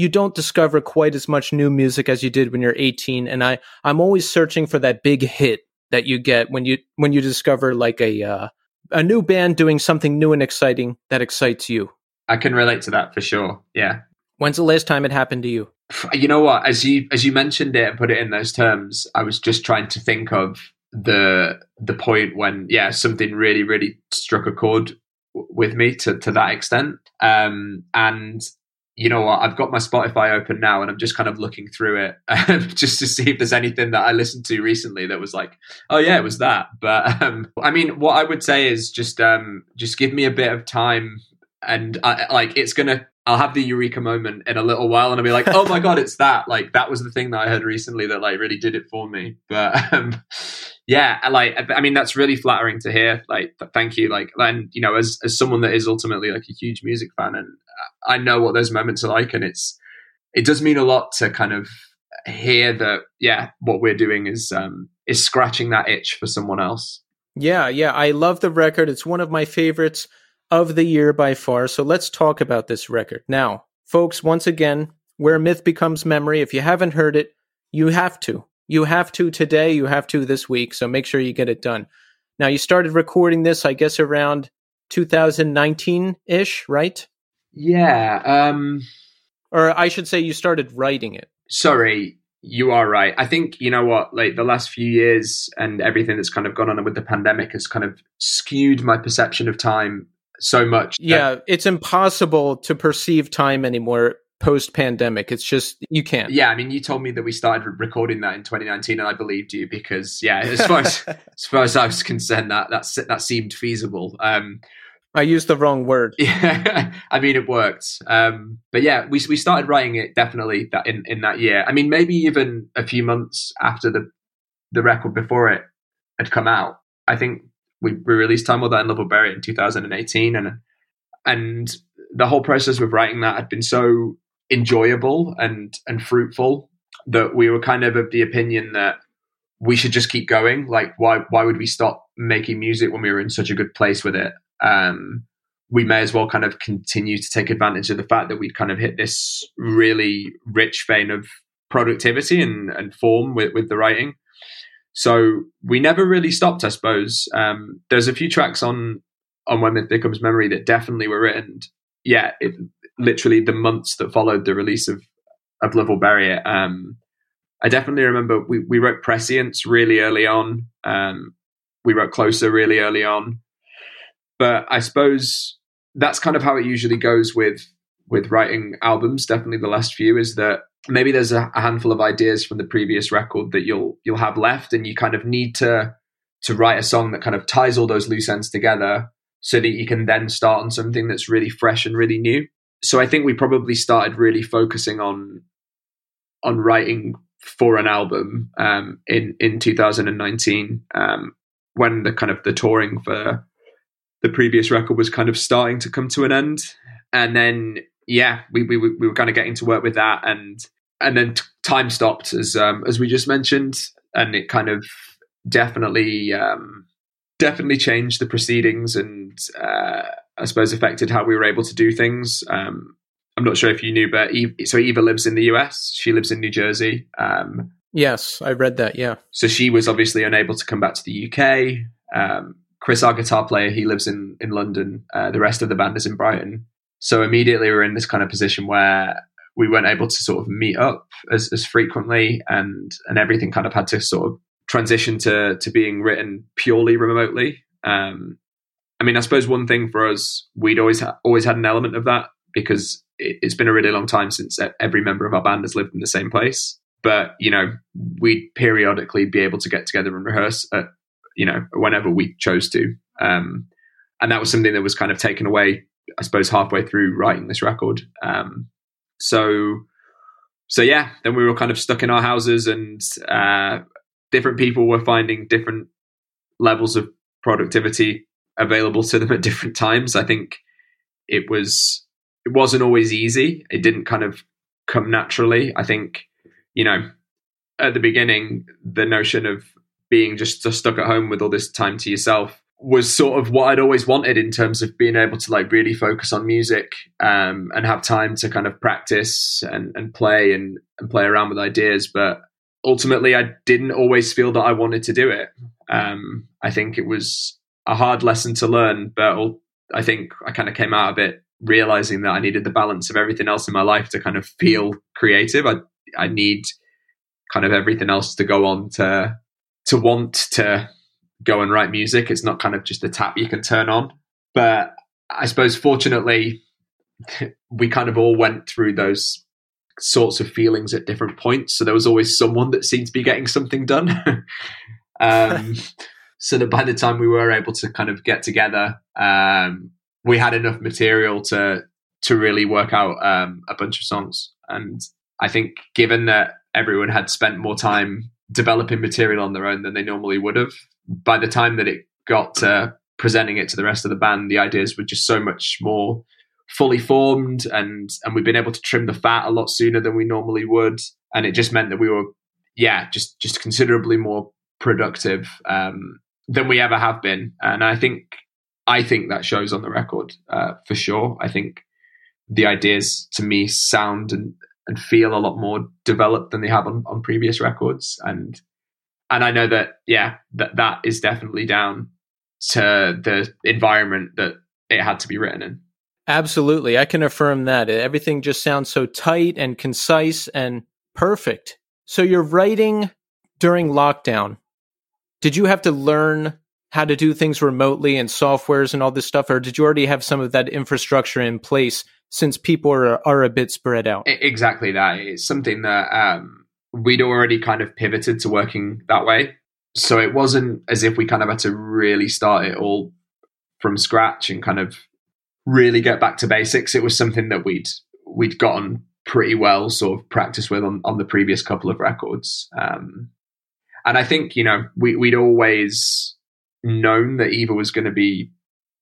you don't discover quite as much new music as you did when you're 18 and I I'm always searching for that big hit that you get when you when you discover like a uh, a new band doing something new and exciting that excites you. I can relate to that for sure. Yeah. When's the last time it happened to you? You know what? As you as you mentioned it and put it in those terms, I was just trying to think of the the point when yeah something really really struck a chord with me to to that extent. Um, and you know what? I've got my Spotify open now, and I'm just kind of looking through it (laughs) um, just to see if there's anything that I listened to recently that was like, oh yeah, it was that. But um, I mean, what I would say is just um, just give me a bit of time, and I, like it's gonna. I'll have the eureka moment in a little while, and I'll be like, oh my god, it's that. Like that was the thing that I heard recently that like really did it for me. But (laughs) um, yeah, like I mean, that's really flattering to hear. Like, thank you. Like, and you know, as as someone that is ultimately like a huge music fan, and I know what those moments are like, and it's it does mean a lot to kind of hear that. Yeah, what we're doing is um is scratching that itch for someone else. Yeah, yeah, I love the record. It's one of my favorites of the year by far. So let's talk about this record now, folks. Once again, where myth becomes memory. If you haven't heard it, you have to you have to today, you have to this week, so make sure you get it done. Now, you started recording this, I guess, around 2019 ish, right? Yeah. Um, or I should say, you started writing it. Sorry, you are right. I think, you know what, like the last few years and everything that's kind of gone on with the pandemic has kind of skewed my perception of time so much. Yeah, it's impossible to perceive time anymore post pandemic. It's just you can't. Yeah, I mean, you told me that we started recording that in 2019, and I believed you because yeah, as far as (laughs) as far as I was concerned, that that that seemed feasible. Um, I used the wrong word. (laughs) Yeah, I mean it worked. Um, but yeah, we we started writing it definitely that in in that year. I mean, maybe even a few months after the the record before it had come out. I think we, we released Time Will Die and Love Will Bury in 2018, and and the whole process of writing that had been so enjoyable and and fruitful that we were kind of of the opinion that we should just keep going. Like why why would we stop making music when we were in such a good place with it? Um, we may as well kind of continue to take advantage of the fact that we'd kind of hit this really rich vein of productivity and, and form with, with the writing. So we never really stopped i suppose. Um, there's a few tracks on on when it becomes memory that definitely were written. Yeah it, literally the months that followed the release of of Love Bury It. Um, I definitely remember we, we wrote Prescience really early on. Um, we wrote Closer really early on. But I suppose that's kind of how it usually goes with with writing albums. Definitely the last few is that maybe there's a, a handful of ideas from the previous record that you'll you'll have left, and you kind of need to to write a song that kind of ties all those loose ends together so that you can then start on something that's really fresh and really new so I think we probably started really focusing on on writing for an album um, in in 2019 um, when the kind of the touring for the previous record was kind of starting to come to an end, and then yeah, we we, we were kind of getting to work with that, and and then t- time stopped as um, as we just mentioned, and it kind of definitely um, definitely changed the proceedings and. Uh, I suppose, affected how we were able to do things. Um, I'm not sure if you knew, but so Eva lives in the US. She lives in New Jersey. Um, yes, I read that. Yeah. So she was obviously unable to come back to the UK. Um, Chris, our guitar player, he lives in in London. Uh, the rest of the band is in Brighton. So immediately we're in this kind of position where we weren't able to sort of meet up as, as frequently, and and everything kind of had to sort of transition to to being written purely remotely. Um, I mean, I suppose one thing for us, we'd always ha- always had an element of that because it, it's been a really long time since every member of our band has lived in the same place. But you know, we'd periodically be able to get together and rehearse at you know whenever we chose to, um, and that was something that was kind of taken away, I suppose, halfway through writing this record. Um, so, so yeah, then we were kind of stuck in our houses, and uh, different people were finding different levels of productivity available to them at different times. I think it was it wasn't always easy. It didn't kind of come naturally. I think you know at the beginning the notion of being just, just stuck at home with all this time to yourself was sort of what I'd always wanted in terms of being able to like really focus on music um, and have time to kind of practice and, and play and, and play around with ideas. But ultimately, I didn't always feel that I wanted to do it. Um, I think it was a hard lesson to learn, but I think I kind of came out of it realizing that I needed the balance of everything else in my life to kind of feel creative. I I need kind of everything else to go on to to want to go and write music. It's not kind of just a tap you can turn on. But I suppose fortunately (laughs) we kind of all went through those sorts of feelings at different points. So there was always someone that seemed to be getting something done. (laughs) um, (laughs) so that by the time we were able to kind of get together, um, we had enough material to to really work out um, a bunch of songs. And I think, given that everyone had spent more time developing material on their own than they normally would have, by the time that it got to presenting it to the rest of the band, the ideas were just so much more fully formed, and and we've been able to trim the fat a lot sooner than we normally would, and it just meant that we were, yeah, just just considerably more productive um, than we ever have been. And I think I think that shows on the record uh, for sure. I think the ideas to me sound and, and feel a lot more developed than they have on, on previous records. And and I know that yeah, that that is definitely down to the environment that it had to be written in. Absolutely. I can affirm that. Everything just sounds so tight and concise and perfect. So you're writing during lockdown. Did you have to learn how to do things remotely and softwares and all this stuff, or did you already have some of that infrastructure in place since people are, are a bit spread out? Exactly that. It's something that um, we'd already kind of pivoted to working that way. So it wasn't as if we kind of had to really start it all from scratch and kind of really get back to basics. It was something that we'd we'd gotten pretty well sort of practice with on, on the previous couple of records. Um, and I think, you know, we, we'd always known that Eva was going to be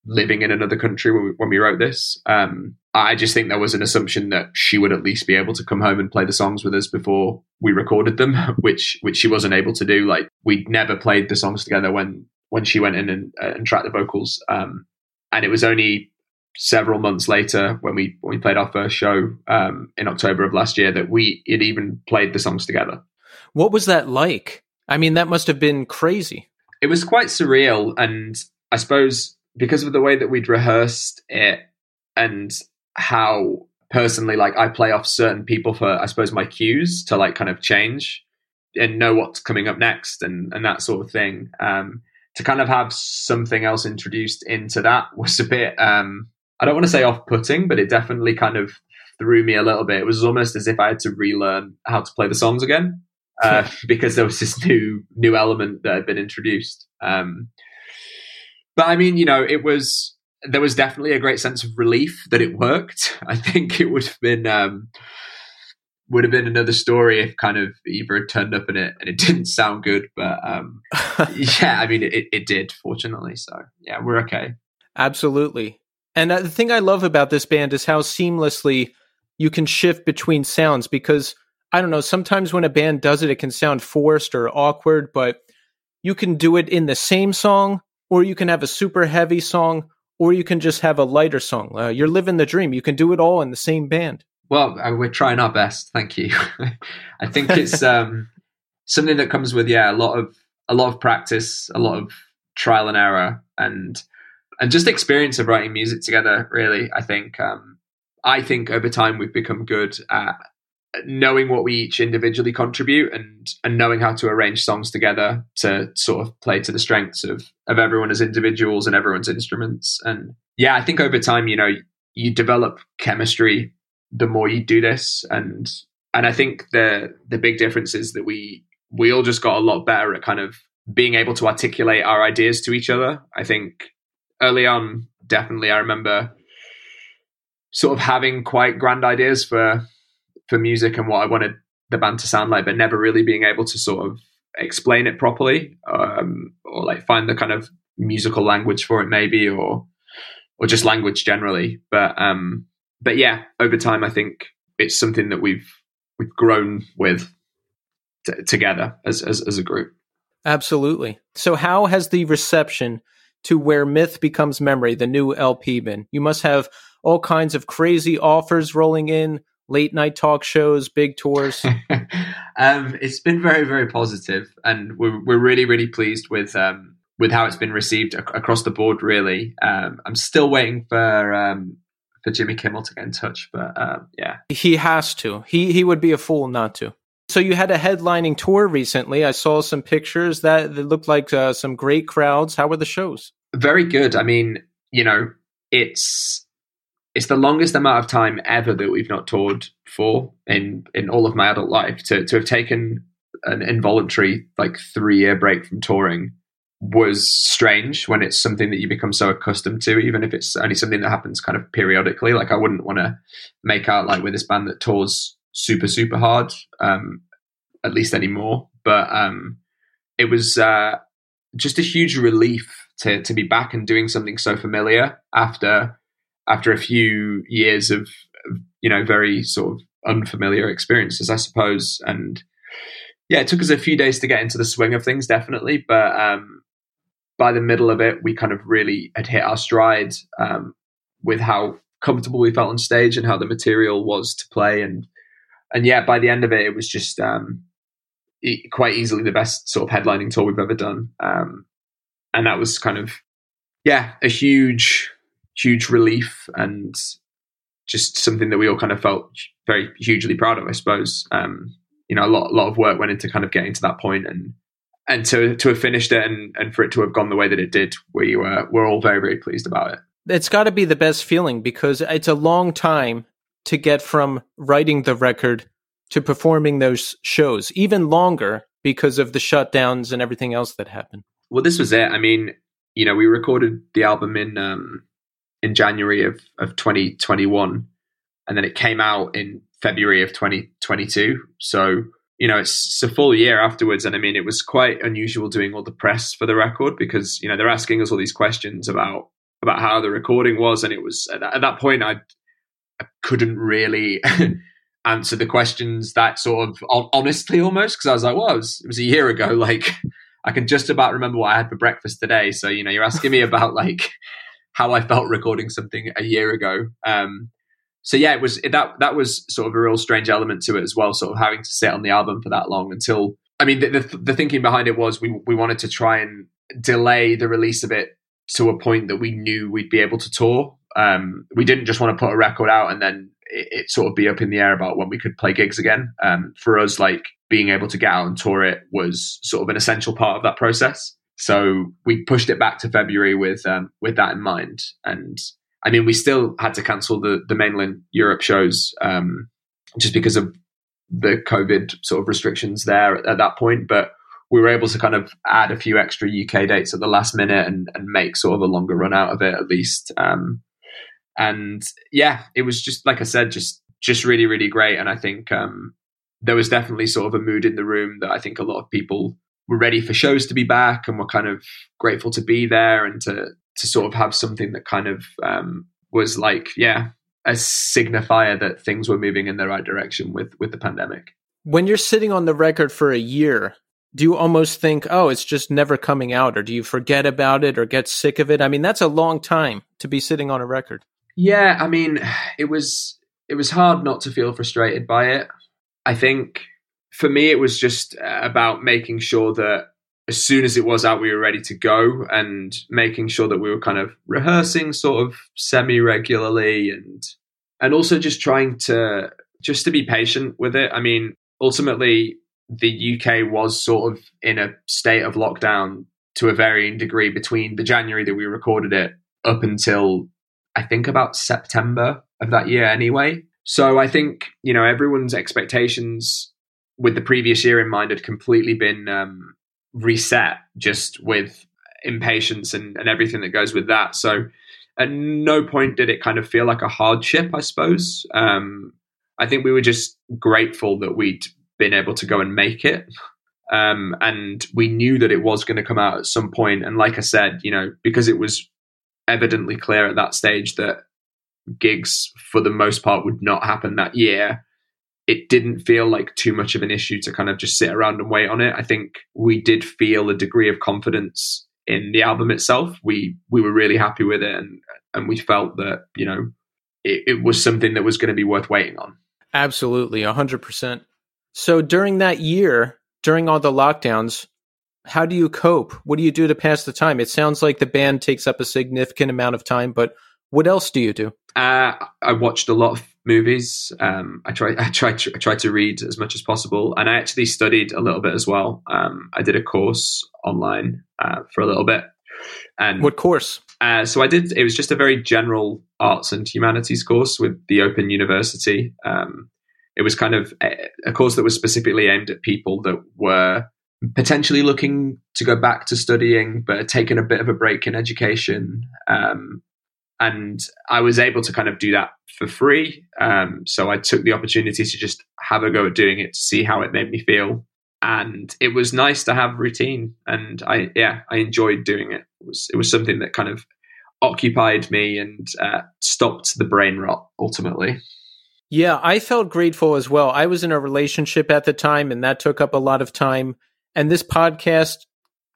living in another country when we, when we wrote this. Um, I just think there was an assumption that she would at least be able to come home and play the songs with us before we recorded them, (laughs) which which she wasn't able to do. Like we'd never played the songs together when when she went in and, and tracked the vocals, um, and it was only several months later when we when we played our first show um, in October of last year that we had even played the songs together. What was that like? I mean, that must have been crazy it was quite surreal, and I suppose because of the way that we'd rehearsed it and how personally like I play off certain people for I suppose my cues to like kind of change and know what's coming up next and and that sort of thing. Um, to kind of have something else introduced into that was a bit um, I don't want to say off putting, but it definitely kind of threw me a little bit. It was almost as if I had to relearn how to play the songs again uh, because there was this new new element that had been introduced. Um, but I mean, you know, it was there was definitely a great sense of relief that it worked. (laughs) I think it would have been um, would have been another story if kind of Eva had turned up in it and it (laughs) didn't sound good. But um, (laughs) yeah, I mean, it, it did, fortunately. So yeah, we're okay. Absolutely. And uh, the thing I love about this band is how seamlessly you can shift between sounds because I don't know, sometimes when a band does it, it can sound forced or awkward, but you can do it in the same song, or you can have a super heavy song, or you can just have a lighter song. Uh, you're living the dream. You can do it all in the same band. Well, uh, we're trying our best. Thank you. (laughs) I think it's (laughs) um, something that comes with yeah a lot of a lot of practice, a lot of trial and error, and and just experience of writing music together. Really, I think um, I think over time we've become good at knowing what we each individually contribute and and knowing how to arrange songs together to sort of play to the strengths of of everyone as individuals and everyone's instruments. And yeah i think over time you know you develop chemistry the more you do this. And and i think the the big difference is that we we all just got a lot better at kind of being able to articulate our ideas to each other. I think early on definitely i remember sort of having quite grand ideas for for music and what I wanted the band to sound like, but never really being able to sort of explain it properly, um, or like find the kind of musical language for it, maybe, or or just language generally. But um, but yeah, over time, I think it's something that we've we've grown with t- together as, as as a group. Absolutely. So, how has the reception to where myth becomes memory, the new LP, been? You must have all kinds of crazy offers rolling in late night talk shows, big tours? (laughs) um, it's been very, very positive, and we're we're really, really pleased with um, with how it's been received ac- across the board. Really, um, I'm still waiting for um, for Jimmy Kimmel to get in touch, but um, yeah, he has to. He he would be a fool not to. So you had a headlining tour recently. I saw some pictures that, that looked like uh, some great crowds. How were the shows? Very good. I mean, you know, it's it's the longest amount of time ever that we've not toured for in in all of my adult life. To to have taken an involuntary like three year break from touring was strange when it's something that you become so accustomed to, even if it's only something that happens kind of periodically. Like I wouldn't want to make out like with this band that tours super super hard, um, at least anymore. But um, it was uh, just a huge relief to to be back and doing something so familiar after after a few years of, you know very sort of unfamiliar experiences, I suppose. And yeah, it took us a few days to get into the swing of things, definitely. But um, by the middle of it, we kind of really had hit our stride um, with how comfortable we felt on stage and how the material was to play. And and yeah, by the end of it, it was just um, quite easily the best sort of headlining tour we've ever done. Um, and that was kind of yeah a huge huge relief and just something that we all kind of felt very hugely proud of, I suppose. Um, you know, a lot, a lot of work went into kind of getting to that point and, and to, to have finished it and, and for it to have gone the way that it did, we were, we're all very, very pleased about it. It's got to be the best feeling because it's a long time to get from writing the record to performing those shows, even longer because of the shutdowns and everything else that happened. Well, this was it. I mean, you know, we recorded the album in um, in January of, of 2021. And then it came out in February of 2022. So, you know, it's, it's a full year afterwards. And I mean, it was quite unusual doing all the press for the record because, you know, they're asking us all these questions about, about how the recording was. And it was at that, at that point, I, I couldn't really (laughs) answer the questions that sort of honestly almost because I was like, well, it was, it was a year ago. (laughs) Like, I can just about remember what I had for breakfast today. So, you know, you're asking me about like how I felt recording something a year ago. Um, so yeah, it was that that was sort of a real strange element to it as well. Sort of having to sit on the album for that long until I mean the, the, the thinking behind it was we we wanted to try and delay the release of it to a point that we knew we'd be able to tour. Um, we didn't just want to put a record out and then it, it, sort of be up in the air about when we could play gigs again. Um, for us, like being able to get out and tour it was sort of an essential part of that process. So we pushed it back to February with um, with that in mind. And I mean, we still had to cancel the the mainland Europe shows um, just because of the COVID sort of restrictions there at, at, that point. But we were able to kind of add a few extra UK dates at the last minute and, and make sort of a longer run out of it at least. Um, and yeah, it was just like I said, just just really really great. And I think um, there was definitely sort of a mood in the room that I think a lot of people we're ready for shows to be back and we're kind of grateful to be there and to to sort of have something that kind of um, was like yeah a signifier that things were moving in the right direction with with the pandemic. When you're sitting on the record for a year do you almost think oh it's just never coming out or do you forget about it or get sick of it? I mean that's a long time to be sitting on a record. Yeah i mean it was it was hard not to feel frustrated by it. I think for me, it was just uh, about making sure that as soon as it was out, we were ready to go and making sure that we were kind of rehearsing sort of semi regularly and and also just trying to just to be patient with it. I mean, ultimately, the UK was sort of in a state of lockdown to a varying degree between the January that we recorded it up until I think about September of that year anyway. So I think, you know, everyone's expectations with the previous year in mind had completely been um, reset just with impatience and, and everything that goes with that. So at no point did it kind of feel like a hardship, I suppose. Um, I think we were just grateful that we'd been able to go and make it. Um, and we knew that it was going to come out at some point. And like I said, you know, because it was evidently clear at that stage that gigs, for the most part, would not happen that year, it didn't feel like too much of an issue to kind of just sit around and wait on it. I think we did feel a degree of confidence in the album itself. We we were really happy with it, and and we felt that you know it, it was something that was going to be worth waiting on. Absolutely, hundred percent. So during that year, during all the lockdowns, how do you cope? What do you do to pass the time? It sounds like the band takes up a significant amount of time, but what else do you do? Uh, I watched a lot of movies. Um, I tried, (laughs) I tried, I tried to read as much as possible, and I actually studied a little bit as well. Um, I did a course online uh, for a little bit. And what course? Uh, so I did. It was just a very general arts and humanities course with the Open University. Um, it was kind of a, a course that was specifically aimed at people that were potentially looking to go back to studying, but had taken a bit of a break in education. Um, and I was able to kind of do that for free. Um, so I took the opportunity to just have a go at doing it to see how it made me feel. And it was nice to have routine, and I yeah I enjoyed doing it. It was it was something that kind of occupied me and uh, stopped the brain rot ultimately. Yeah, I felt grateful as well. I was in a relationship at the time, and that took up a lot of time. And this podcast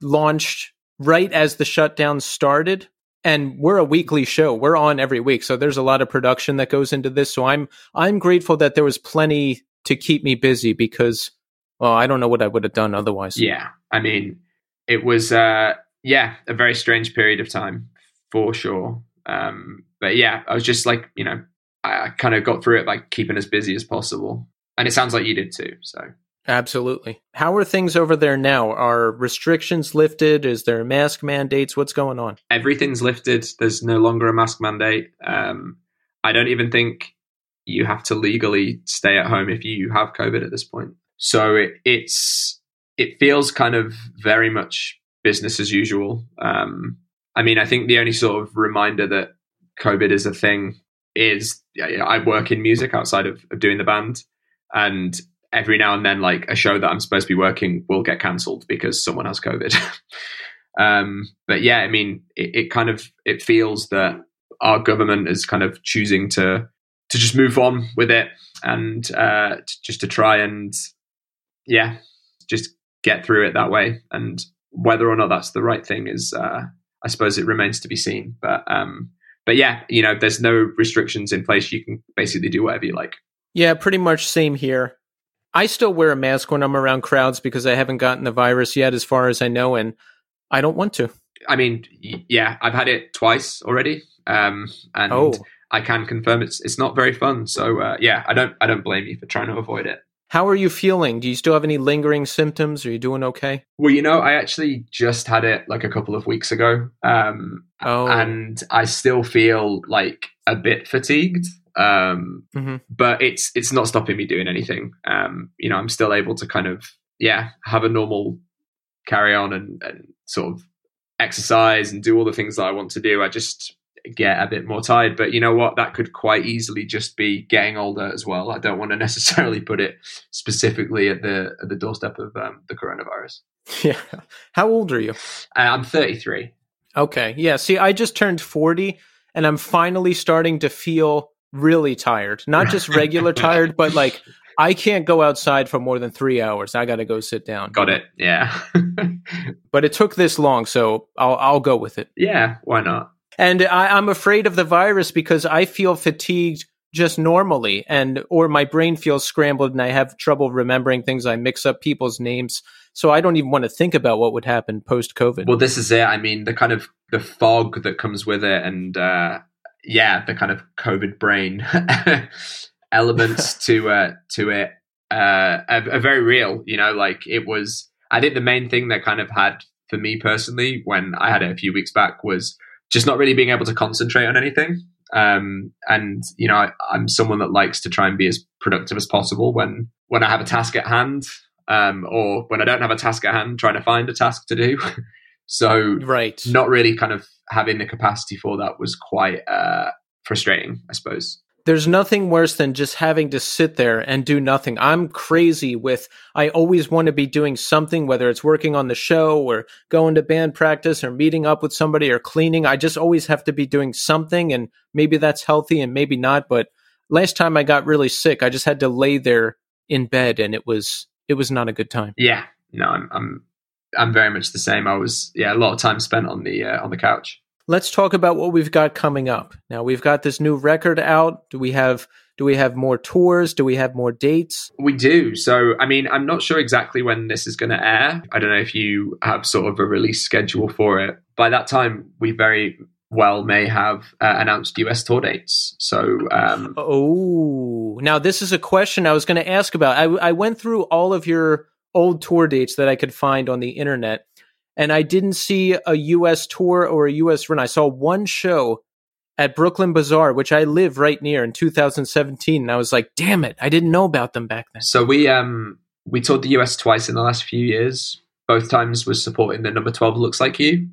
launched right as the shutdown started and we're a weekly show. We're on every week, so there's a lot of production that goes into this. So I'm I'm grateful that there was plenty to keep me busy because well, I don't know what I would have done otherwise. Yeah, I mean, it was uh, yeah a very strange period of time for sure. Um, but yeah, I was just like you know I, I kind of got through it by keeping as busy as possible, and it sounds like you did too. So Absolutely. How are things over there now? Are restrictions lifted? Is there mask mandates? What's going on? Everything's lifted. There's no longer a mask mandate. Um, I don't even think you have to legally stay at home if you have COVID at this point. So it, it's it feels kind of very much business as usual. Um, I mean, I think the only sort of reminder that COVID is a thing is you know, I work in music outside of, of doing the band, and every now and then, like a show that I'm supposed to be working will get cancelled because someone has COVID. (laughs) um, but yeah, I mean, it, it, kind of it feels that our government is kind of choosing to to just move on with it and uh, t- just to try and yeah, just get through it that way. And whether or not that's the right thing is, uh, I suppose, it remains to be seen. But um, but yeah, you know, there's no restrictions in place. You can basically do whatever you like. Yeah, pretty much same here. I still wear a mask when I'm around crowds because I haven't gotten the virus yet, as far as I know, and I don't want to. I mean, yeah, I've had it twice already, um, and oh. I can confirm it's it's not very fun. So uh, yeah, I don't I don't blame you for trying to avoid it. How are you feeling? Do you still have any lingering symptoms? Are you doing okay? Well, you know, I actually just had it like a couple of weeks ago, um, oh. and I still feel like a bit fatigued. Um, mm-hmm. But it's it's not stopping me doing anything. Um, you know, I'm still able to kind of yeah have a normal carry on and, and sort of exercise and do all the things that I want to do. I just get a bit more tired. But you know what? That could quite easily just be getting older as well. I don't want to (laughs) necessarily put it specifically at the at the doorstep of um, the coronavirus. (laughs) Yeah. How old are you? Uh, I'm 33. Okay. Yeah. See, I just turned 40 and I'm finally starting to feel really tired. Not just regular (laughs) tired, but like I can't go outside for more than three hours. I got to go sit down. Got it. Yeah. (laughs) but it took this long, so I'll I'll go with it. Yeah. Why not? And I, I'm afraid of the virus because I feel fatigued just normally, and or my brain feels scrambled, and I have trouble remembering things. I mix up people's names, so I don't even want to think about what would happen post COVID. Well, this is it. I mean, the kind of the fog that comes with it, and uh, yeah, the kind of COVID brain. (laughs) elements (laughs) to uh, to it uh, are, are very real. You know, like it was. I think the main thing that kind of had for me personally when I had it a few weeks back was just not really being able to concentrate on anything. Um, and you know, I, am someone that likes to try and be as productive as possible when when I have a task at hand, um, or when I don't have a task at hand, trying to find a task to do. (laughs) so, right, not really kind of having the capacity for that was quite uh, frustrating, I suppose there's nothing worse than just having to sit there and do nothing. I'm crazy with, I always want to be doing something, whether it's working on the show or going to band practice or meeting up with somebody or cleaning. I just always have to be doing something. And maybe that's healthy and maybe not. But last time I got really sick, I just had to lay there in bed and it was, it was not a good time. Yeah. No, I'm, I'm, I'm very much the same. I was, yeah, a lot of time spent on the, uh, on the couch let's talk about what we've got coming up. Now we've got this new record out. Do we have do we have more tours? Do we have more dates? We do. So, I mean, I'm not sure exactly when this is going to air. I don't know if you have sort of a release schedule for it. By that time, we very well may have uh, announced US tour dates. So, um, oh, now this is a question I was going to ask about. I, I went through all of your old tour dates that I could find on the internet and I didn't see a US tour or a US run. I saw one show at Brooklyn Bazaar, which I live right near in 2017. And I was like, damn it, I didn't know about them back then. So we um we toured the US twice in the last few years. Both times was supporting the number 12 Looks Like You.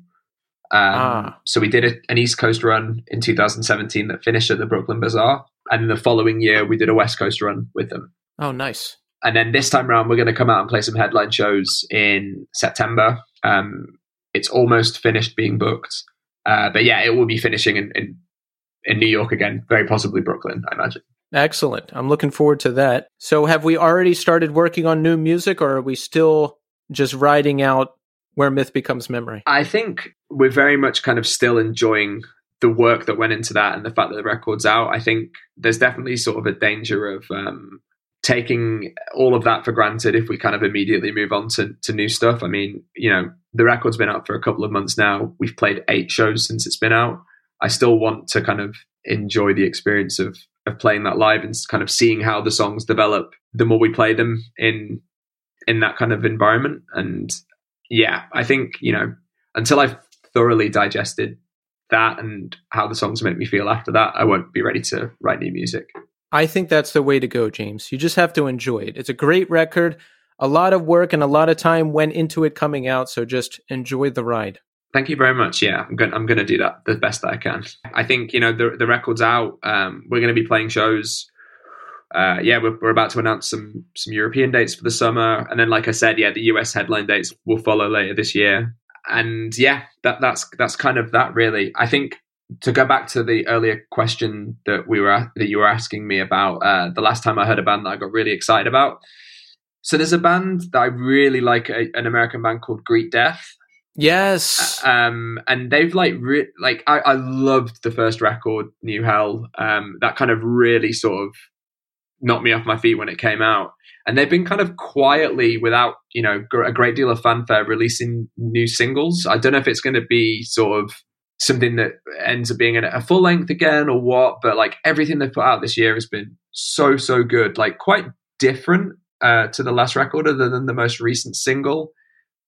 Um, ah. So we did a, an East Coast run in 2017 that finished at the Brooklyn Bazaar. And the following year, we did a West Coast run with them. Oh, nice. And then this time around, we're going to come out and play some headline shows in September. Um, it's almost finished being booked. Uh, but yeah, it will be finishing in, in, in New York again, very possibly Brooklyn, I imagine. Excellent. I'm looking forward to that. So, have we already started working on new music, or are we still just riding out where myth becomes memory? I think we're very much kind of still enjoying the work that went into that and the fact that the record's out. I think there's definitely sort of a danger of um, taking all of that for granted if we kind of immediately move on to, to new stuff. I mean, you know, the record's been out for a couple of months now. We've played eight shows since it's been out. I still want to kind of enjoy the experience of of playing that live and kind of seeing how the songs develop the more we play them in in that kind of environment. And yeah, I think, you know, until I've thoroughly digested that and how the songs make me feel after that, I won't be ready to write new music. I think that's the way to go, James. You just have to enjoy it. It's a great record. A lot of work and a lot of time went into it coming out, so just enjoy the ride. Thank you very much. Yeah, I'm going. I'm going to do that the best that I can. I think you know the the record's out. Um, we're going to be playing shows. Uh, yeah, we're, we're about to announce some some European dates for the summer, and then, like I said, yeah, the US headline dates will follow later this year. And yeah, that that's that's kind of that. Really, I think to go back to the earlier question that we were that you were asking me about uh, the last time I heard a band that I got really excited about. So there's a band that I really like, a, an American band called Greet Death. Yes. Uh, um, and they've like re- like I, I loved the first record, New Hell. Um, that kind of really sort of knocked me off my feet when it came out. And they've been kind of quietly, without you know a great deal of fanfare, releasing new singles. I don't know if it's going to be sort of something that ends up being a full length again or what. But like everything they've put out this year has been so so good. Like quite different uh, to the last record, other than the most recent single.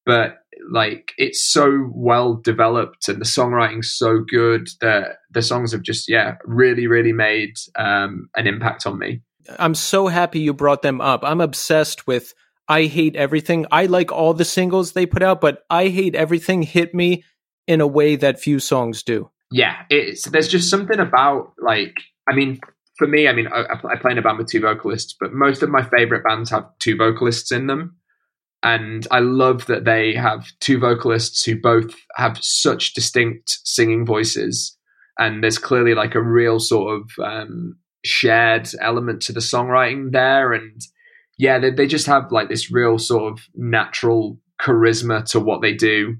But like it's so well developed and the songwriting's so good that the songs have just yeah really really made um, an impact on me. I'm so happy you brought them up. I'm obsessed with I hate everything. I like all the singles they put out, but I hate everything hit me in a way that few songs do. Yeah, it's there's just something about like I mean for me, I mean I, I play in a band with two vocalists, but most of my favorite bands have two vocalists in them, and I love that they have two vocalists who both have such distinct singing voices, and there's clearly like a real sort of um, shared element to the songwriting there, and yeah, they, they just have like this real sort of natural charisma to what they do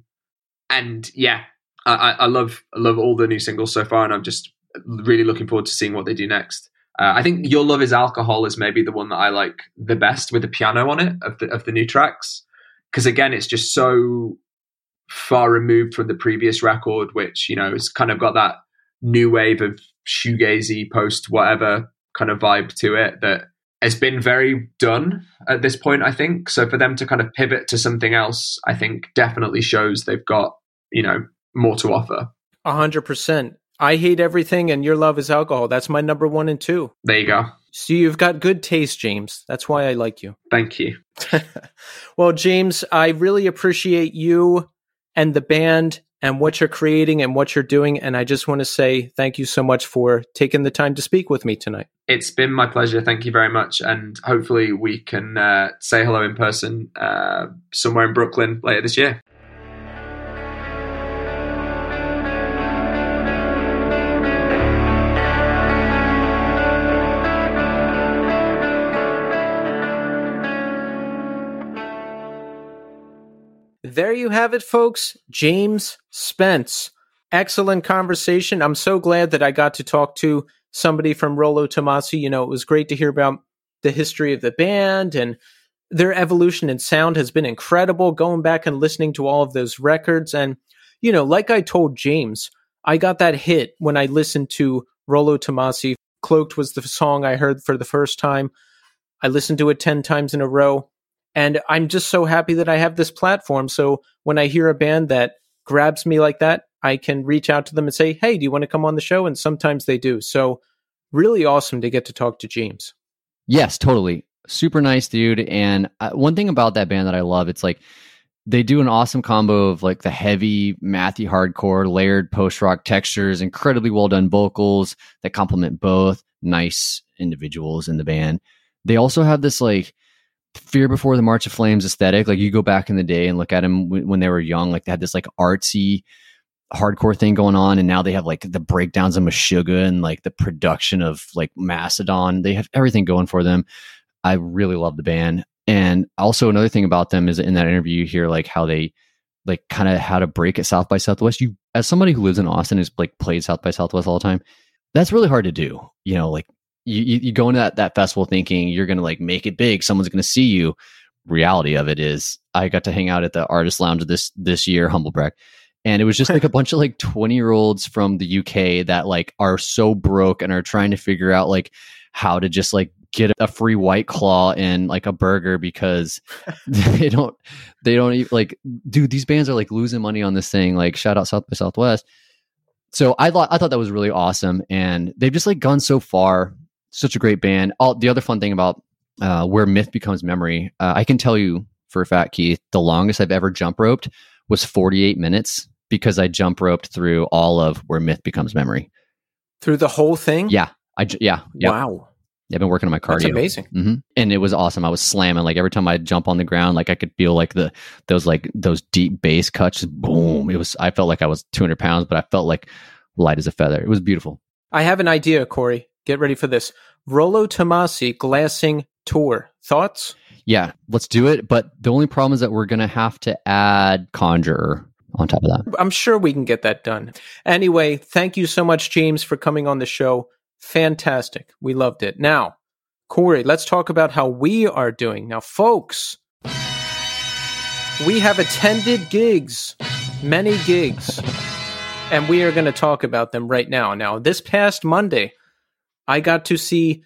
and yeah, I, I love I love all the new singles so far, and I'm just really looking forward to seeing what they do next. Uh, I think "Your Love Is Alcohol" is maybe the one that I like the best with the piano on it of the of the new tracks, because again, it's just so far removed from the previous record, which you know it's kind of got that new wave of shoegazy post whatever kind of vibe to it that has been very done at this point, I think. So for them to kind of pivot to something else, I think definitely shows they've got, you know, more to offer. A hundred percent. I hate everything and your love is alcohol. That's my number one and two. There you go. So you've got good taste, James. That's why I like you. (laughs) Thank you. well, James, I really appreciate you and the band and what you're creating and what you're doing. And I just want to say thank you so much for taking the time to speak with me tonight. It's been my pleasure. Thank you very much. And hopefully we can uh, say hello in person uh, somewhere in Brooklyn later this year. There you have it, folks. James Spence. Excellent conversation. I'm so glad that I got to talk to somebody from Rolo Tomassi. You know, it was great to hear about the history of the band and their evolution in sound has been incredible. Going back and listening to all of those records. And, you know, like I told James, I got that hit when I listened to Rolo Tomassi. Cloaked was the song I heard for the first time. I listened to it 10 times in a row. And I'm just so happy that I have this platform. So when I hear a band that grabs me like that, I can reach out to them and say, Hey, do you want to come on the show? And sometimes they do. So really awesome to get to talk to James. Yes, totally. Super nice dude. And uh, one thing about that band that I love, it's like they do an awesome combo of like the heavy, mathy hardcore, layered post rock textures, incredibly well done vocals that complement both nice individuals in the band. They also have this like Fear Before the March of Flames aesthetic. Like you go back in the day and look at them w- when they were young, like they had this like artsy hardcore thing going on, and now they have like the breakdowns of Meshuggah and like the production of like Mastodon. They have everything going for them. I really love the band. And also another thing about them is in that interview you hear like how they like kind of how to break at South by Southwest. You as somebody who lives in Austin who's like played South by Southwest all the time, that's really hard to do. You know, like you, you go into that, that festival thinking you're going to like make it big. Someone's going to see you. Reality of it is I got to hang out at the artist lounge this, this year, Humblebrag. And it was just like a (laughs) bunch of like 20 year olds from the UK that like are so broke and are trying to figure out like how to just like get a free white claw and like a burger because (laughs) (laughs) they don't they don't even like dude these bands are like losing money on this thing like shout out south by southwest so i thought i thought that was really awesome and they've just like gone so far such a great band. All the other fun thing about uh, where myth becomes memory, uh, I can tell you for a fact, Keith, the longest I've ever jump roped was 48 minutes because I jump roped through all of where myth becomes memory. Through the whole thing? Yeah, I yeah. Wow. I've been working on my cardio. That's amazing. Mm-hmm. And it was awesome. I was slamming like every time I jump on the ground, like I could feel like the those like those deep bass cuts. Boom! It was. I felt like I was 200 pounds, but I felt like light as a feather. It was beautiful. I have an idea, Cory. Get ready for this. Rolo Tomassi glassing tour. Thoughts? Yeah, let's do it. But the only problem is that we're going to have to add Conjurer on top of that. I'm sure we can get that done. Anyway, thank you so much, James, for coming on the show. Fantastic. We loved it. Now, Cory, let's talk about how we are doing. Now, folks, we have attended gigs, many gigs, and we are going to talk about them right now. Now, this past Monday, I got to see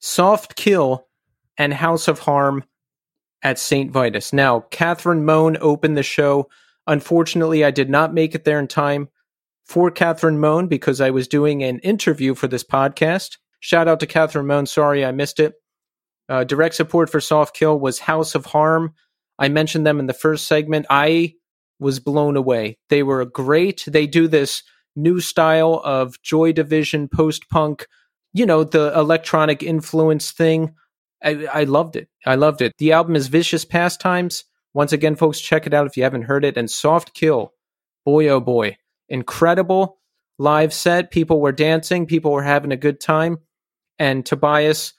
Soft Kill and House of Harm at St. Vitus. Now, Catherine Moan opened the show. Unfortunately, I did not make it there in time for Catherine Moan because I was doing an interview for this podcast. Shout out to Catherine Moan. Sorry I missed it. Uh, direct support for Soft Kill was House of Harm. I mentioned them in the first segment. I was blown away. They were great. They do this new style of Joy Division post punk you know, the electronic influence thing. I, I loved it. I loved it. The album is Vicious Pastimes. Once again, folks, check it out if you haven't heard it. And Soft Kill, boy, oh boy, incredible live set. People were dancing, people were having a good time. And Tobias,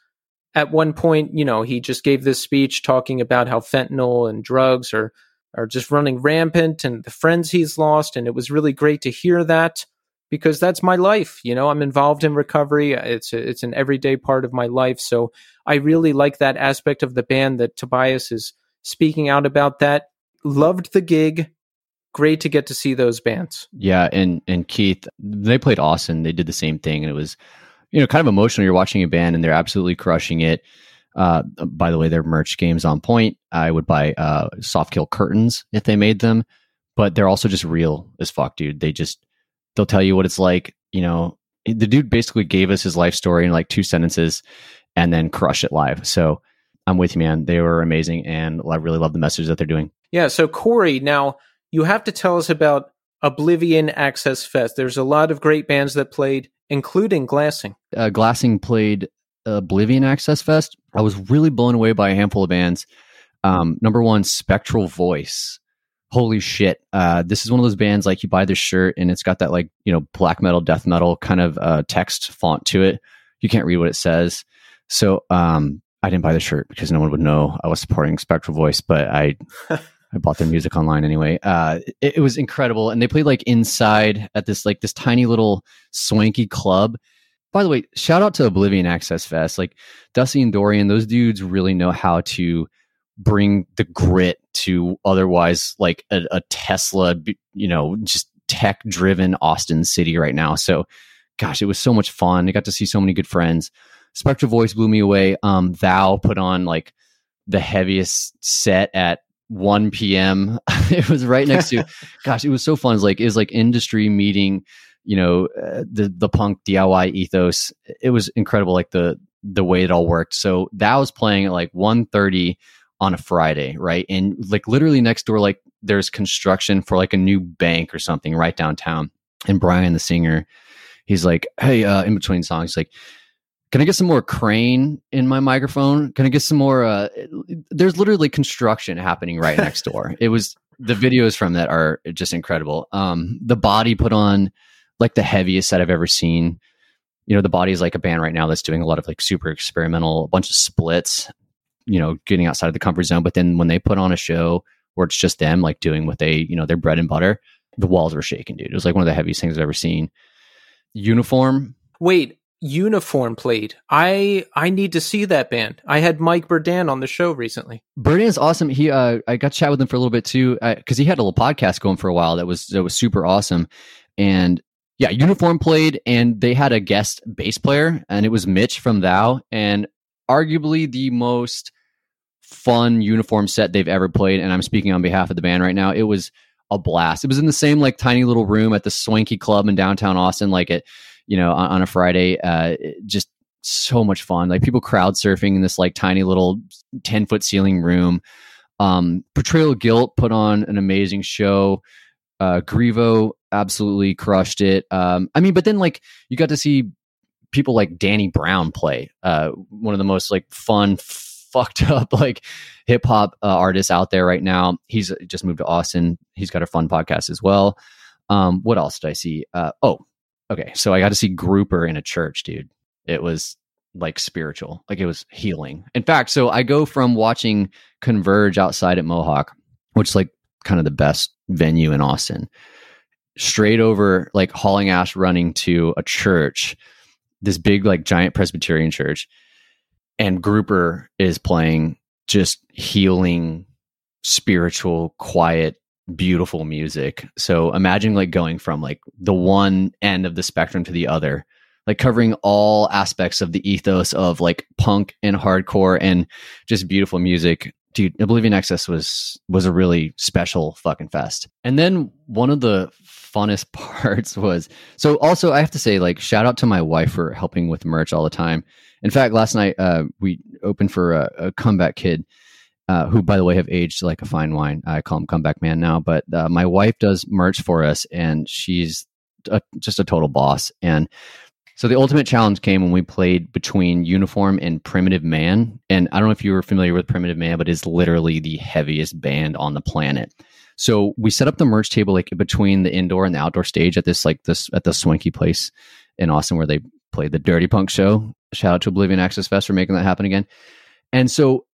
at one point, you know, he just gave this speech talking about how fentanyl and drugs are are just running rampant and the friends he's lost. And it was really great to hear that because that's my life. You know, I'm involved in recovery. It's a, it's an everyday part of my life. So I really like that aspect of the band that Tobias is speaking out about. That loved the gig. Great to get to see those bands. Yeah, and and Keith, they played Austin. They did the same thing, and it was you know, kind of emotional. You're watching a band and they're absolutely crushing it. Uh, by the way, their merch game's on point. I would buy uh, soft kill curtains if they made them, but they're also just real as fuck, dude. They just they'll tell you what it's like. You know, the dude basically gave us his life story in like two sentences, and then crush it live. So I'm with you, man. They were amazing, and I really love the message that they're doing. Yeah. So Cory, now you have to tell us about Oblivion Access Fest. There's a lot of great bands that played, including Glassing. Uh, Glassing played Oblivion Access Fest. I was really blown away by a handful of bands. Um, number one, Spectral Voice. Holy shit! Uh, this is one of those bands like you buy this shirt and it's got that like you know black metal, death metal kind of uh, text font to it. You can't read what it says. So um, I didn't buy the shirt because no one would know I was supporting Spectral Voice, but I (laughs) I bought their music online anyway. Uh, it, it, was incredible, and they played like inside at this like this tiny little swanky club. By the way, shout out to Oblivion Access Fest. Like Dusty and Dorian, those dudes really know how to bring the grit to otherwise like a, a Tesla, you know, just tech driven Austin City right now. So, gosh, it was so much fun. I got to see so many good friends. Spectral Voice blew me away. Um, Thou put on like the heaviest set at 1 p.m. (laughs) it was right next to, (laughs) gosh, it was so fun. It was like, it was like industry meeting, you know, uh, the, the punk DIY ethos. It was incredible. Like the, the way it all worked. So that was playing at like 1.30 on a Friday, right? And like literally next door, like there's construction for like a new bank or something right downtown. And Brian, the singer, he's like, Hey, uh, in between songs, like, can I get some more crane in my microphone? Can I get some more? Uh, there's literally construction happening right next (laughs) door. it was the videos from that are just incredible. Um, the body put on like the heaviest set I've ever seen. You know, the body is like a band right now that's doing a lot of like super experimental, a bunch of splits. You know, getting outside of the comfort zone. But then when they put on a show where it's just them, like doing what they, you know, their bread and butter, the walls were shaking, dude. It was like one of the heaviest things I've ever seen. Uniform. Wait, Uniform played. I I need to see that band. I had Mike Berdan on the show recently. Berdan is awesome. He uh, I got to chat with him for a little bit too because uh, he had a little podcast going for a while that was that was super awesome. And yeah, Uniform played, and they had a guest bass player, and it was Mitch from Thou, and arguably the most fun uniform set they've ever played. And I'm speaking on behalf of the band right now. It was a blast. It was in the same like tiny little room at the swanky club in downtown Austin, like it you know, on, on a Friday. Uh, just so much fun. Like people crowd surfing in this like tiny little 10 foot ceiling room. Um, Portrayal of Guilt put on an amazing show. Uh, Grievo absolutely crushed it. Um, I mean, but then like you got to see people like Danny Brown play, uh, one of the most like fun, fucked (laughs) up like hip hop uh, artists out there right now. He's just moved to Austin. He's got a fun podcast as well. Um, what else did I see? Uh, oh, okay, so I got to see Grouper in a church, dude. It was like spiritual, like it was healing. In fact, so I go from watching Converge outside at Mohawk, which is like kind of the best venue in Austin, straight over like hauling ass running to a church, this big like giant Presbyterian church, and Grouper is playing just healing, spiritual, quiet beautiful music. So imagine like going from like the one end of the spectrum to the other, like covering all aspects of the ethos of like punk and hardcore and just beautiful music. Dude, Oblivion Access was was a really special fucking fest. And then one of the funnest (laughs) parts was so also I have to say like shout out to my wife for helping with merch all the time. In fact, last night uh, we opened for a, a comeback kid uh, who, by the way, have aged like a fine wine. I call him comeback man now. But uh, my wife does merch for us, and she's a, just a total boss. And so the ultimate challenge came when we played between Uniform and Primitive Man. And I don't know if you were familiar with Primitive Man, but it's literally the heaviest band on the planet. So we set up the merch table like between the indoor and the outdoor stage at this like this at the swanky place in Austin where they played the Dirty Punk show. Shout out to Oblivion Access Fest for making that happen again. And so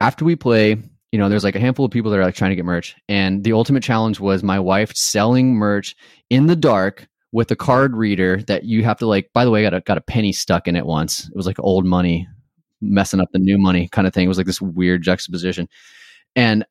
after we play, you know, there's like a handful of people that are like trying to get merch. And the ultimate challenge was my wife selling merch in the dark with a card reader that you have to like, by the way, got a, got a penny stuck in it once. It was like old money messing up the new money kind of thing. It was like this weird juxtaposition. And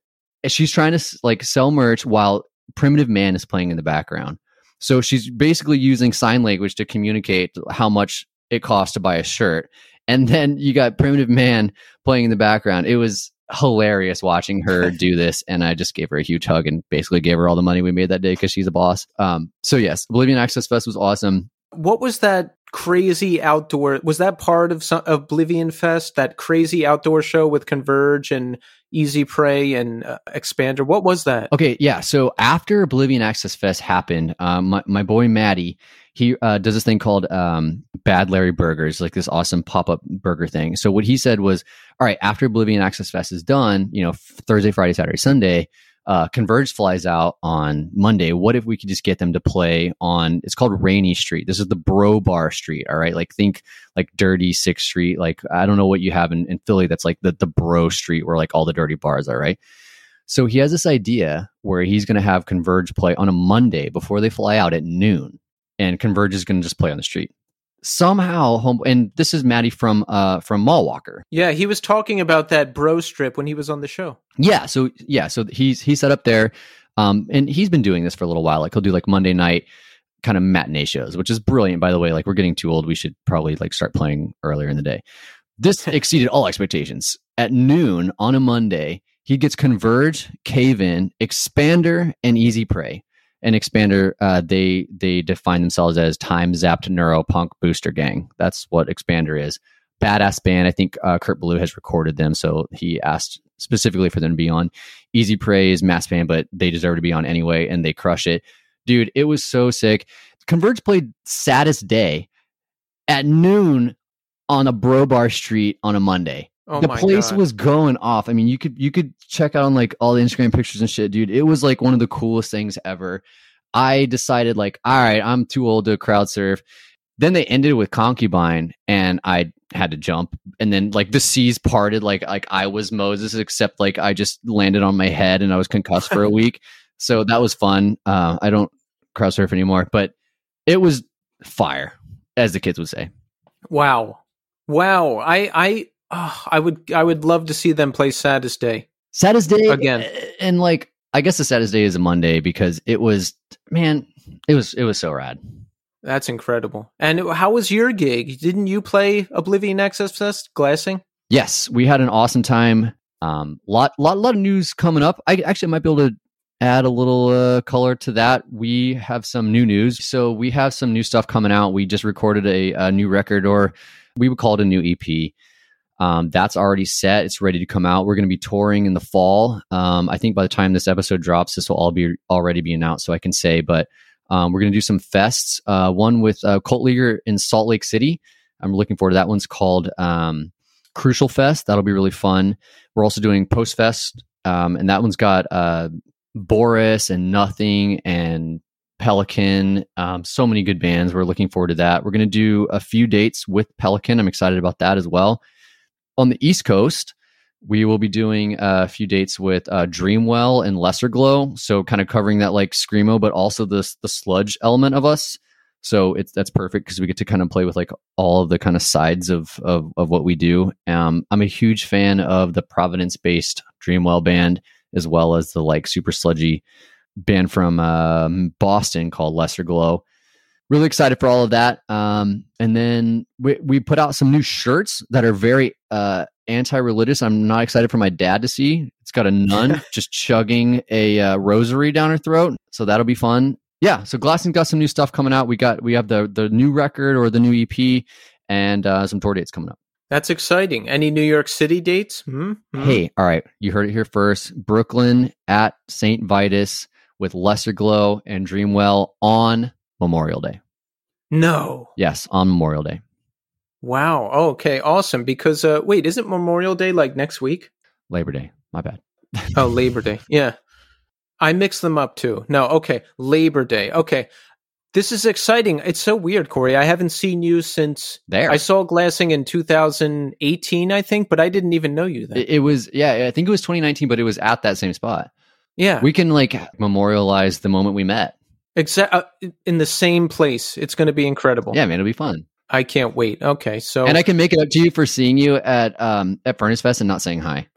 she's trying to like sell merch while Primitive Man is playing in the background. So she's basically using sign language to communicate how much it costs to buy a shirt. And then you got Primitive Man playing in the background. It was hilarious watching her (laughs) do this. And I just gave her a huge hug and basically gave her all the money we made that day because she's a boss. Um, so, yes, Oblivion Access Fest was awesome. What was that crazy outdoor? Was that part of some Oblivion Fest? That crazy outdoor show with Converge and Easy Prey and uh, Expander. What was that? Okay, yeah. So after Oblivion Access Fest happened, um, my, my boy Maddie, he uh, does this thing called um, Bad Larry Burgers, like this awesome pop up burger thing. So what he said was, all right, after Oblivion Access Fest is done, you know, Thursday, Friday, Saturday, Sunday, uh, Converge flies out on Monday. What if we could just get them to play on? It's called Rainey Street. This is the Bro Bar Street. All right, like think like Dirty Sixth Street. Like I don't know what you have in, in Philly. That's like the the Bro Street where like all the dirty bars are. Right. So he has this idea where he's going to have Converge play on a Monday before they fly out at noon, and Converge is going to just play on the street somehow home and this is Maddie from uh from Mall Walker. Yeah, he was talking about that bro strip when he was on the show. Yeah, so yeah, so he's he's set up there um and he's been doing this for a little while. Like he'll do like Monday night kind of matinee shows, which is brilliant by the way. Like we're getting too old. We should probably like start playing earlier in the day. This (laughs) exceeded all expectations. At noon on a Monday, he gets Converge, Cave In, Expander, and Easy Prey and Expander, uh, they they define themselves as time zapped neuropunk booster gang. That's what Expander is. Badass band. I think uh, Kurt Ballou has recorded them, so he asked specifically for them to be on. Easy Prey, mass band, but they deserve to be on anyway, and they crush it. Dude, it was so sick. Converge played Saddest Day at noon on a bro bar street on a Monday. Oh the place God. was going off. I mean, you could you could check out on like all the Instagram pictures and shit, dude. It was like one of the coolest things ever. I decided like, all right, I'm too old to crowd surf. Then they ended with concubine, and I had to jump. And then like the seas parted, like like I was Moses, except like I just landed on my head and I was concussed for a (laughs) week. So that was fun. Uh, I don't crowd surf anymore, but it was fire, as the kids would say. Wow, wow. I I oh, I would I would love to see them play Saddest Day. Saddest day Again. and like I guess the saddest day is a Monday because it was man, it was it was so rad. That's incredible. And how was your gig? Didn't you play Oblivion Access Fest glassing? Yes, we had an awesome time. Um, lot lot lot of news coming up. I actually might be able to add a little uh, color to that. We have some new news. So we have some new stuff coming out. We just recorded a, a new record, or we would call it a new EP. Um, that's already set. It's ready to come out. We're going to be touring in the fall. Um, I think by the time this episode drops, this will all be already be announced, so I can say. But um, we're going to do some fests. Uh, one with uh, Cult Leader in Salt Lake City. I'm looking forward to that. One's called um, Crucial Fest. That'll be really fun. We're also doing Post Fest, um, and that one's got uh, Boris and Nothing and Pelican. Um, so many good bands. We're looking forward to that. We're going to do a few dates with Pelican. I'm excited about that as well. On the East Coast, we will be doing a few dates with uh, Dreamwell and Lesser Glow. So kind of covering that like screamo, but also the the sludge element of us. So it's that's perfect because we get to kind of play with like all of the kind of sides of of, of what we do. Um, I'm a huge fan of the Providence based Dreamwell band as well as the like super sludgy band from um, Boston called Lesser Glow. Really excited for all of that. Um, and then we, we put out some new shirts that are very uh, anti-religious. I'm not excited for my dad to see. It's got a (laughs) nun just chugging a uh, rosary down her throat, so that'll be fun. Yeah, so Glassing's got some new stuff coming out. We got we have the the new record or the new EP and uh, some tour dates coming up. That's exciting. Any New York City dates? Hmm? Hmm? Hey, all right, you heard it here first. Brooklyn at St. Vitus with Lesser Glow and Dreamwell on Memorial Day. No. Yes, on Memorial Day. Wow. Oh, okay. Awesome. Because uh, wait, isn't Memorial Day like next week? Labor Day. My bad. (laughs) Oh, Labor Day. Yeah. I mix them up too. No, okay. Labor Day. Okay. This is exciting. It's so weird, Cory. I haven't seen you since There. I saw Glassing in 2018, I think, but I didn't even know you then. It, it was yeah, I think it was 2019, but it was at that same spot. yeah. We can like memorialize the moment we met. Exa- uh, in the same place. It's going to be incredible. Yeah, man, it'll be fun. I can't wait. Okay. So And I can make it up to you for seeing you at um at Furnace Fest and not saying hi.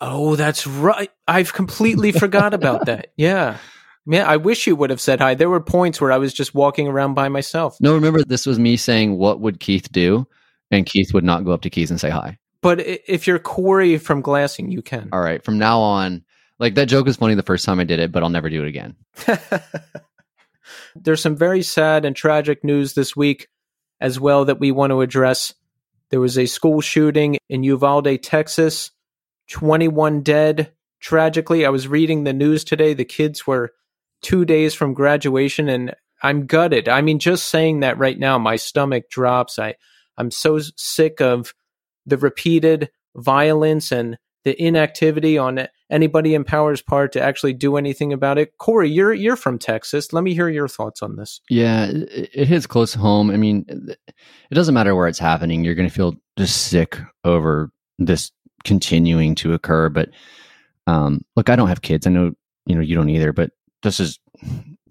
Oh, that's right. I've completely forgot about (laughs) that. Yeah. Man, I wish you would have said hi. There were points where I was just walking around by myself. No, remember this was me saying, "What would Keith do?" And Keith would not go up to Keith and say hi. But if you're Cory from Glassing, you can. All right, from now on, like that joke was funny the first time I did it, but I'll never do it again. (laughs) There's some very sad and tragic news this week as well that we want to address. There was a school shooting in Uvalde, Texas. 21 dead. Tragically, I was reading the news today. The kids were two days from graduation, and I'm gutted. I mean, just saying that right now, my stomach drops. I, I'm so sick of the repeated violence and the inactivity on anybody in Power's part to actually do anything about it. Cory, you're you're from Texas. Let me hear your thoughts on this. Yeah, it, it hits close home. I mean, it doesn't matter where it's happening. You're going to feel just sick over this continuing to occur. But um, look, I don't have kids. I know you know you don't either. But this is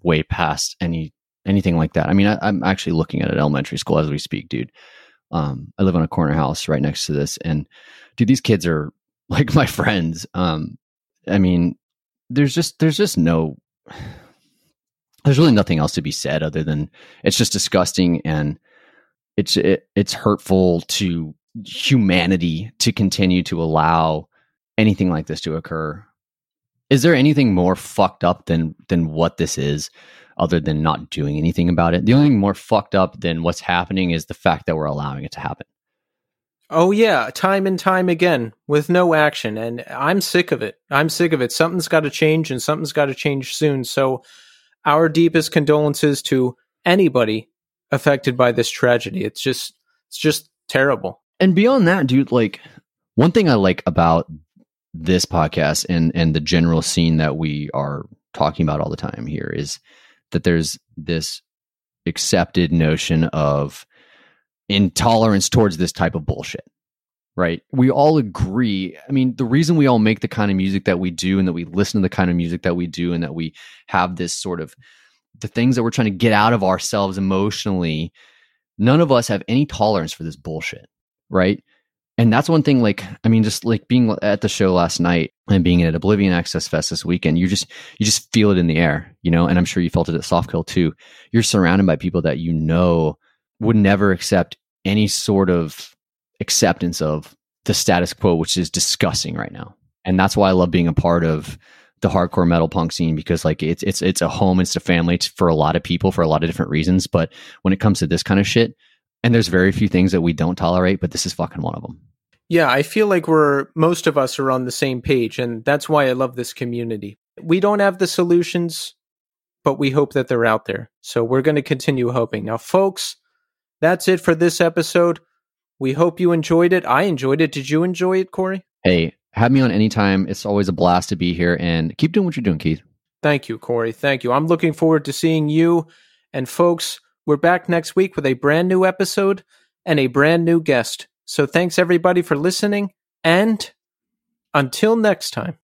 way past any anything like that. I mean, I, am actually looking at an elementary school as we speak, dude. Um, I live on a corner house right next to this, and dude, these kids are like my friends. Um, I mean, there's just there's just no there's really nothing else to be said other than it's just disgusting and it's it, it's hurtful to humanity to continue to allow anything like this to occur. Is there anything more fucked up than than what this is other than not doing anything about it? The only thing more fucked up than what's happening is the fact that we're allowing it to happen. Oh yeah, time and time again with no action and I'm sick of it. I'm sick of it. Something's got to change and something's got to change soon. So our deepest condolences to anybody affected by this tragedy. It's just it's just terrible. And beyond that, dude, like one thing I like about this podcast and and the general scene that we are talking about all the time here is that there's this accepted notion of intolerance towards this type of bullshit right? We all agree i mean the reason we all make the kind of music that we do and that we listen to the kind of music that we do and that we have this sort of the things that we're trying to get out of ourselves emotionally none of us have any tolerance for this bullshit right? And that's one thing like i mean just like being at the show last night and being at oblivion access fest this weekend you just you just feel it in the air you know? And i'm sure you felt it at softkill too. You're surrounded by people that you know would never accept any sort of acceptance of the status quo, which is disgusting right now. And that's why I love being a part of the hardcore metal punk scene because like it's it's it's a home, it's a family it's for a lot of people for a lot of different reasons. But when it comes to this kind of shit, and there's very few things that we don't tolerate, but this is fucking one of them. Yeah, I feel like we're most of us are on the same page, and that's why I love this community. We don't have the solutions, but we hope that they're out there. So we're going to continue hoping. Now, folks, that's it for this episode. We hope you enjoyed it. I enjoyed it. Did you enjoy it, Cory? Hey, have me on anytime. It's always a blast to be here and keep doing what you're doing, Keith. Thank you, Cory. Thank you. I'm looking forward to seeing you. And folks, we're back next week with a brand new episode and a brand new guest. So thanks everybody for listening. And until next time.